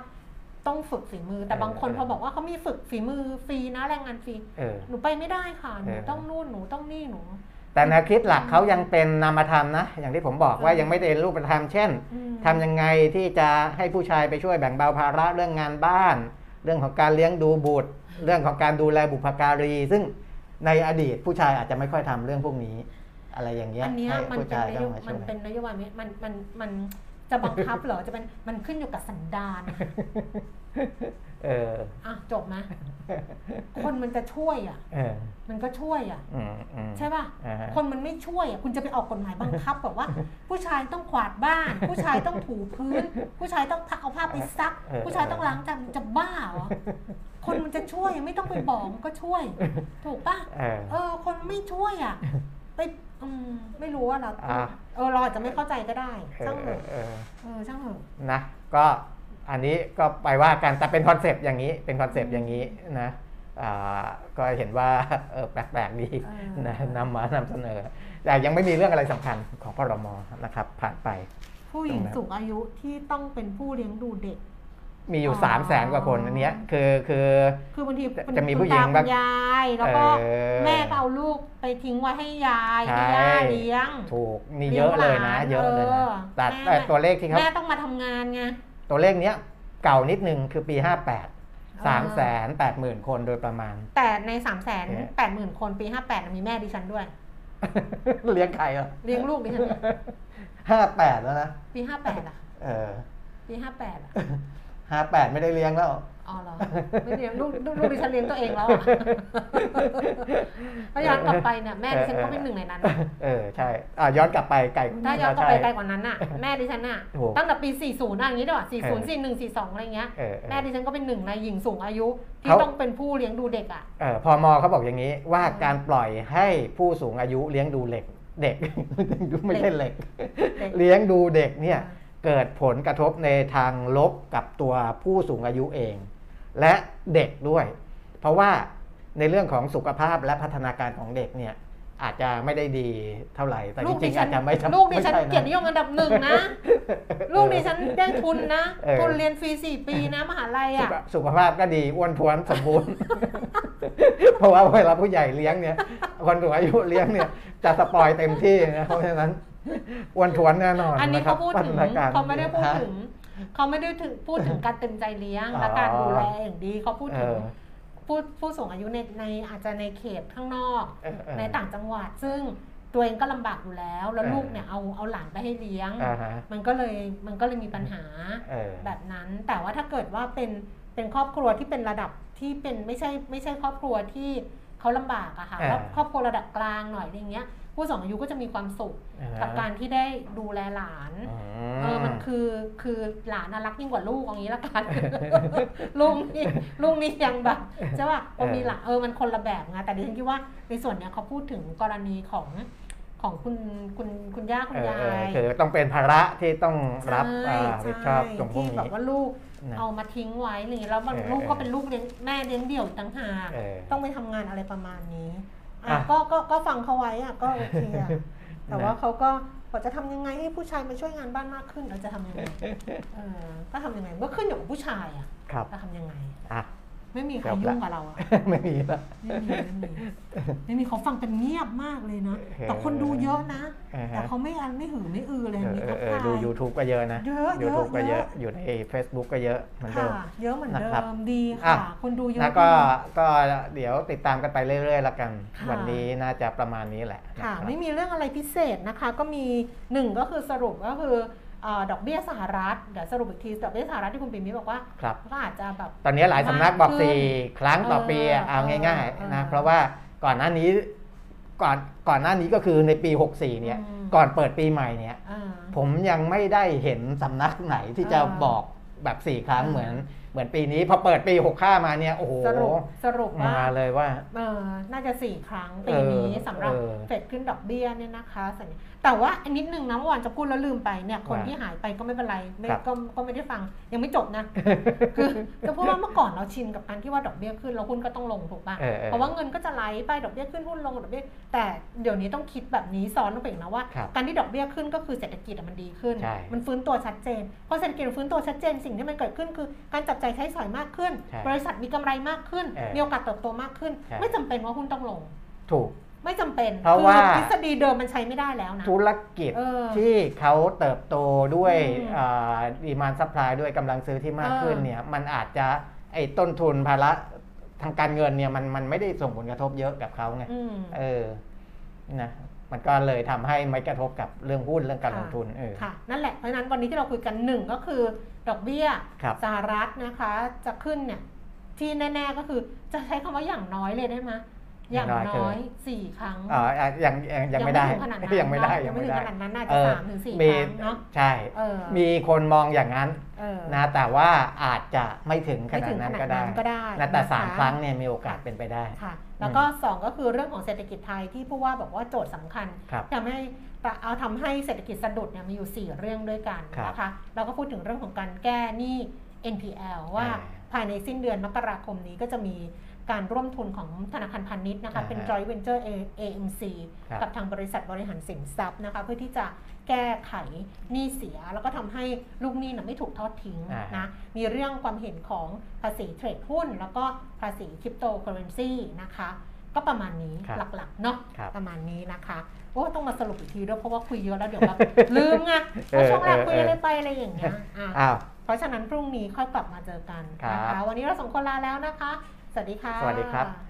ต้องฝึกฝีมือ แต่เออบางคนเออพอบอกว่าเขามีฝึกฝีมือฟรีนะแรงงานฟรีเออหนูไปไม่ได้ค่ะ หนูเออต้องนู่น หนูต้องนี่ หนูแต่แนวคิดหลักเขายังเป็นนามธรรมนะ อย่างที่ผมบอกว่าเออยังไม่ได้รูปธรรม เช่นอืมทำยังไงที่จะให้ผู้ชายไปช่วยแบ่งเบาภาระเรื่องงานบ้าน เรื่องของการเลี้ยงดูบุตร เรื่องของการดูแลบุพการี ซึ่งในอดีตผู้ชายอาจจะไม่ค่อยทำเรื่องพวกนี้ อะไรอย่างเงี้ยอันเนี้ยให้มันผู้เป็นชายนต้โยองมามัช่นวยเป็นนโยบายไหมมันมันมันจะบังคับเหรอจะเป็นมันขึ้นอยู่กับสันดาน เอออะจบไหมคนมันจะช่วยอะเออมันก็ช่วยอะอืมอืมใช่ป่ะอ่าฮะคนมันไม่ช่วยอะคุณจะไปออกกฎหมายบังคับแบบว่า ผู้ชายต้องขวาดบ้าน ผู้ชายต้องถูพื้น ผู้ชายต้องเอาผ้าไปซัก ผู้ชายต้องล้างจานจะบ้าเหรอคนมันจะช่วยไม่ต้องไปบอกมันก็ช่วย ถูกป่ะเออเออคนไม่ช่วยอะไปอืมไม่รู้ว่าเราอะเออเราอาจจะไม่เข้าใจก็ได้เอช่างอเถเออะอเออเออช่างเถอะนะก็ อันนี้ก็ไปว่ากันแต่เป็นคอนเซปต์อย่างนี้เป็นคอนเซปต์อย่างนี้นะอ่าก็เห็นว่าเออแปลกๆดีนะนำมานำเสนอ แต่ยังไม่มีเรื่องอะไรสำคัญของพรมนะครับผ่านไป ผู้หญิงตรงนั้นสูงอายุที่ต้องเป็นผู้เลี้ยงดูเด็ก มีอยู่อ๋อ3ามแสนกว่าคนอันเนี้ยคือคือคือบางทีจะมีคุณผู้หญิงตาบ้างคุณยายแล้วก็เออแม่ก็เอาลูกไปทิ้งไว้ให้ยายใช่ให้ย่าเลี้ยง ถูกมีเลี้เยยงอะเลยนะหลานเยอะเลยเอนะอแต่แม่แต่ตัวเลขที่เขาแม่ต้องมาทำงานไง ตัวเลขเนี้ยเก่านิดนึงคือปี 58 3แสน8หมื่นคนโดยประมาณ แต่ใน3ามแสนเนี่ยแปดหมื่นคนปี 58 มีแม่ดิฉันด้วย เลี้ยงใครอะเลี้ยงลูกดิฉันเนี่ยห้าแปดแล้วนะ ปี 58อะเออปี 58อะห้าแปดไม่ได้เลี้ยงแล้ว อ๋อเหรอไม่เลี้ยงลูกลูกลูกดิฉันเลี้ยงตัวเองแล้วอะถ้าย้อนกลับไปเนี่ยแม่ดิฉันก็เป็นหนึ่งในนั้นนะเออใช่อะย้อนกลับไปไก่ถ้าย้อนกลับไปใช่ไกลกว่านั้นน่ะแม่ดิฉันน่ะถูกตั้งแต่ปี 40น่ะอย่างนี้ด้วยเออ40 41 42อะไรเงี้ยเออเออแม่ดิฉันก็เป็นหนึ่งในหญิงสูงอายุ ที่เขาต้องเป็นผู้เลี้ยงดูเด็กอะเออพอมเขาบอกอย่างนี้ว่าการปล่อยให้ผู้สูงอายุเลี้ยงดูเหล็กเด็กไม่ใช่เหล็กเด็ก เลี้ยงดูเด็กเนี่ยเกิดผลกระทบในทางลบกับตัวผู้สูงอายุเอง และเด็กด้วย เพราะว่าในเรื่องของสุขภาพและพัฒนาการของเด็กเนี่ยอาจจะไม่ได้ดีเท่าไหร่ แต่จลูกริดิงๆฉัอาจจะไม่ลูกดิฉันไม่ใช่ะเกียรตินิยมอันดับหนึ่งนะ ลูกดิฉันได้ทุนนะเออทุนเรียนฟรีสี่ปีนะมหาลัยสุอะขสุขภาพก็ดีอ้วนท้วนสมบูรณ์ เพราะว่าเวลาผู้ใหญ่เลี้ยงเนี่ย คนสูงอายุเลี้ยงเนี่ยจะสปอยเต็มที่นะ เพราะฉะนั้นอ้วนท้วนแน่นอน อันนี้ะครับเขาพูดถึงพัฒนกรเขาไม่ได้พูดฮะถึง เขาไม่ได้ถึงพูดถึงการเต็มใจเลี้ยงอ๋อและการดูแลอย่างดีเขาพูดถึงเออผู้ผู้สูงอายุในในอาจจะในเขตข้างนอกเออเออในต่างจังหวัด ซึ่งตัวเองก็ลำบากอยู่แล้ว แล้วเออลูกเนี่ยเอาเอาหลานไปให้เลี้ยงอ่าฮะมันก็เลยมันก็เลยมีปัญหาเออแบบนั้น แต่ว่าถ้าเกิดว่าเป็นเป็นครอบครัวที่เป็นระดับที่เป็นไม่ใช่ไม่ใช่ครอบครัวที่เขาลำบากอะค่ะเออแล้วครอบครัวระดับกลางหน่อยอะไรเงี้ย ผู้สูงอายุก็จะมีความสุขอ่าฮะกับการที่ได้ดูแลหลานอืเออมันคือคือหลานน่ารักยิ่งกว่าลูกอย่างนี้ละกันลูกนี่ลูกนี่ยังแบบใช่ป่ะพอมีหลานเออมันคนละแบบไงแต่ดิฉันคิดว่าในส่วนเนี้ยเขาพูดถึงกรณีของของคุณคุณคุณย่าคุณเออยาเออยคือต้องเป็นภาระที่ต้องรับใช่อ่ารับผิดชอบตรงพวกที่นี้แบบว่าลูกนะเอามาทิ้งไว้อะไรอย่างเงี้ยแล้วมันเออลูกก็เป็นลูกเลี้ยงแม่เลี้ยงเดี่ยวอีกต่างหากเออต้องไปทำงานอะไรประมาณนี้ อะอะก็ก็ก็ฟังเขาไว้อะก็โอเคอะแต่ว่านะเขาก็เขาจะทำยังไงให้ผู้ชายมาช่วยงานบ้านมากขึ้นเราจะทำยังไงเออก็ทำยังไงก็ขึ้นอยู่กับผู้ชายอะครับจะทำยังไงอะ ไม่มีใครจบละยุ่งกับเราอะไม่มีแล้วไม่มีไม่มีไม่มีเขาฟังกันเงียบมากเลยนะเออแต่คนดูเยอะนะอ่าฮะแต่เขาไม่อันไม่หือไม่อือเลยเออมีเอทัอกเออทายดู YouTube ก็เยอะนะเยอะเยอะ YouTube ก็เยอะเยอะอยู่ใน Facebook ก็เยอะเหมือนเดิค่ะมเยอะเหมือนเดินะครับมดีอะค่ะ คนดูเยอะแล้วก็ดีก็เดี๋ยวติดตามกันไปเรื่อยๆแล้วกันค่ะวันนี้น่าจะประมาณนี้แหละค่ะนะครับไม่มีเรื่องอะไรพิเศษนะคะ ก็มีหนึ่งก็คือสรุปก็คือเอ่อ ดอกเบี้ยสหรัฐเดี๋ยวสรุปอีกทีดอกเบี้ยสหรัฐที่คุณปิ่มมิบอกว่าครับก็อาจจะแบบตอนนี้หลายสำนักบอกมากขึ้น4ครั้งต่อปีอะเออเอาง่ายเออๆนะเออเพราะว่าก่อนหน้านี้ก่อนก่อนหน้านี้ก็คือในปี 64 เนี่ยอืมก่อนเปิดปีใหม่เนี่ยอ่าผมยังไม่ได้เห็นสำนักไหนที่จะเออบอกแบบ 4 ครั้งเออเหมือน เหมือนปีนี้พอเปิดปี 65 มาเนี่ยโอ้โหสรุปสรุปว่ามาเลยว่าเออน่าจะสี่ครั้งปีนี้เออสำหรับเออเฟดขึ้นดอกเบี้ยเนี่ยนะคะสัญญาแต่ว่าอันนิดนึงนะเมื่อวานจะพูดแล้วลืมไปเนี่ยคนว่าที่หายไปก็ไม่เป็นไรไม่ครับก็ก็ไม่ได้ฟังยังไม่จบนะคือจะพูดว่าเมื่อก่อนเราชินกับการที่ว่าดอกเบี้ยขึ้นแล้วหุ้นก็ต้องลงถูกป่ะเออเออเพราะว่าเงินก็จะไหลไปดอกเบี้ยขึ้นหุ้นลงดอกเบี้ยแต่เดี๋ยวนี้ต้องคิดแบบนี้ซ้อนลงไปอีกนะว่าครับการที่ดอกเบี้ยขึ้นก็คือเศรษฐกิจอะมันดีขึ้นใช่มันฟื้นตัวชัดเจนพอเศรษฐกิจมันฟื้นตัวชัดเจนสิ่งที่มันเกิดขึ้นคือการจับจ่ายใช้สอยมากขึ้นใช่บริษัทมีกำไรมากขึ้นเออมีโอกาสเติบโตมากขึ้นใช่ไม่จำเป็นว่าหุ้นต้องลง ถูก ไม่จำเป็น เพราะว่าคือทฤษฎีเดิมมันใช้ไม่ได้แล้วนะ ธุรกิจเออที่เขาเติบโตด้วยอืม demand supply ด้วยกำลังซื้อที่มากขึ้นเออเนี่ย มันอาจจะไอ้ต้นทุนภาระทางการเงินเนี่ยมันมันไม่ได้ส่งผลกระทบเยอะกับเขาไงอืมเออ นะมันก็เลยทำให้ไม่กระทบกับเรื่องหุ้นเรื่องการลงทุนเออค่ะ นั่นแหละ เพราะฉะนั้นวันนี้ที่เราคุยกันหนึ่งก็คือ ดอกเบี้ยครับสหรัฐนะคะ จะขึ้นเนี่ยที่แน่ๆก็คือจะใช้คำว่าอย่างน้อยเลยได้ไหมอย่างน้อยสี่ครั้งอ๋ออะยังยังยังไม่ได้ถึงขนาดนั้นยังไม่ได้เนอะยังไม่ได้ถึงขนาดนั้นน่าเอจะอสามถึงสี่มีครั้งเนาะใช่เออมีคนมองอย่างนั้นเออนะแต่ว่าอาจจะไม่ถึงขไม่นาถึดงนั้ขนนาดก็ได้นั้นก็ได้นะแต่นะคะสามครั้งเนี่ยมีโอกาสเป็นไปได้ค่ะแล้วก็2ก็คือเรื่องของเศรษฐกิจไทยที่ผู้ว่าบอกว่าโจทย์สำคัญครับทำให้ เอาทำให้เศรษฐกิจสะดุดเนี่ยมีอยู่ 4 เรื่องด้วยกันครับนะคะแล้วก็พูดถึงเรื่องของการแก้หนี้ NPL ว่าอ่าภายในสิ้นเดือนมกราคมนี้ก็จะมีการร่วมทุนของธนาคารพาณิชย์นะคะอ่าเป็น joint venture A- AMC ครับกับทางบริษัทบริหารสินทรัพย์นะคะเพื่อที่จะแก้ไขหนี้เสีย แล้วก็ทำให้ลูกหนี้น่ะไม่ถูกทอดทิ้งอ่านะมีเรื่องความเห็นของภาษีเทรดหุ้น แล้วก็ภาษีคริปโตเคอร์เรนซีนะคะก็ประมาณนี้ครับหลักๆเนาะครับประมาณนี้นะคะ โอ้ต้องมาสรุปอีกทีด้วยเพราะว่าคุยเยอะแล้วเดี๋ยวแบบลืมไงว่าช่วงแรกคุยอะไรไปอะไรอย่างเงี้ยอะอ้าวเพราะฉะนั้นพรุ่งนี้ค่อยกลับมาเจอกันนะครัคะบวันนี้เราสองคนลาแล้วนะคะ สวัสดีค่ะ สวัสดีครับ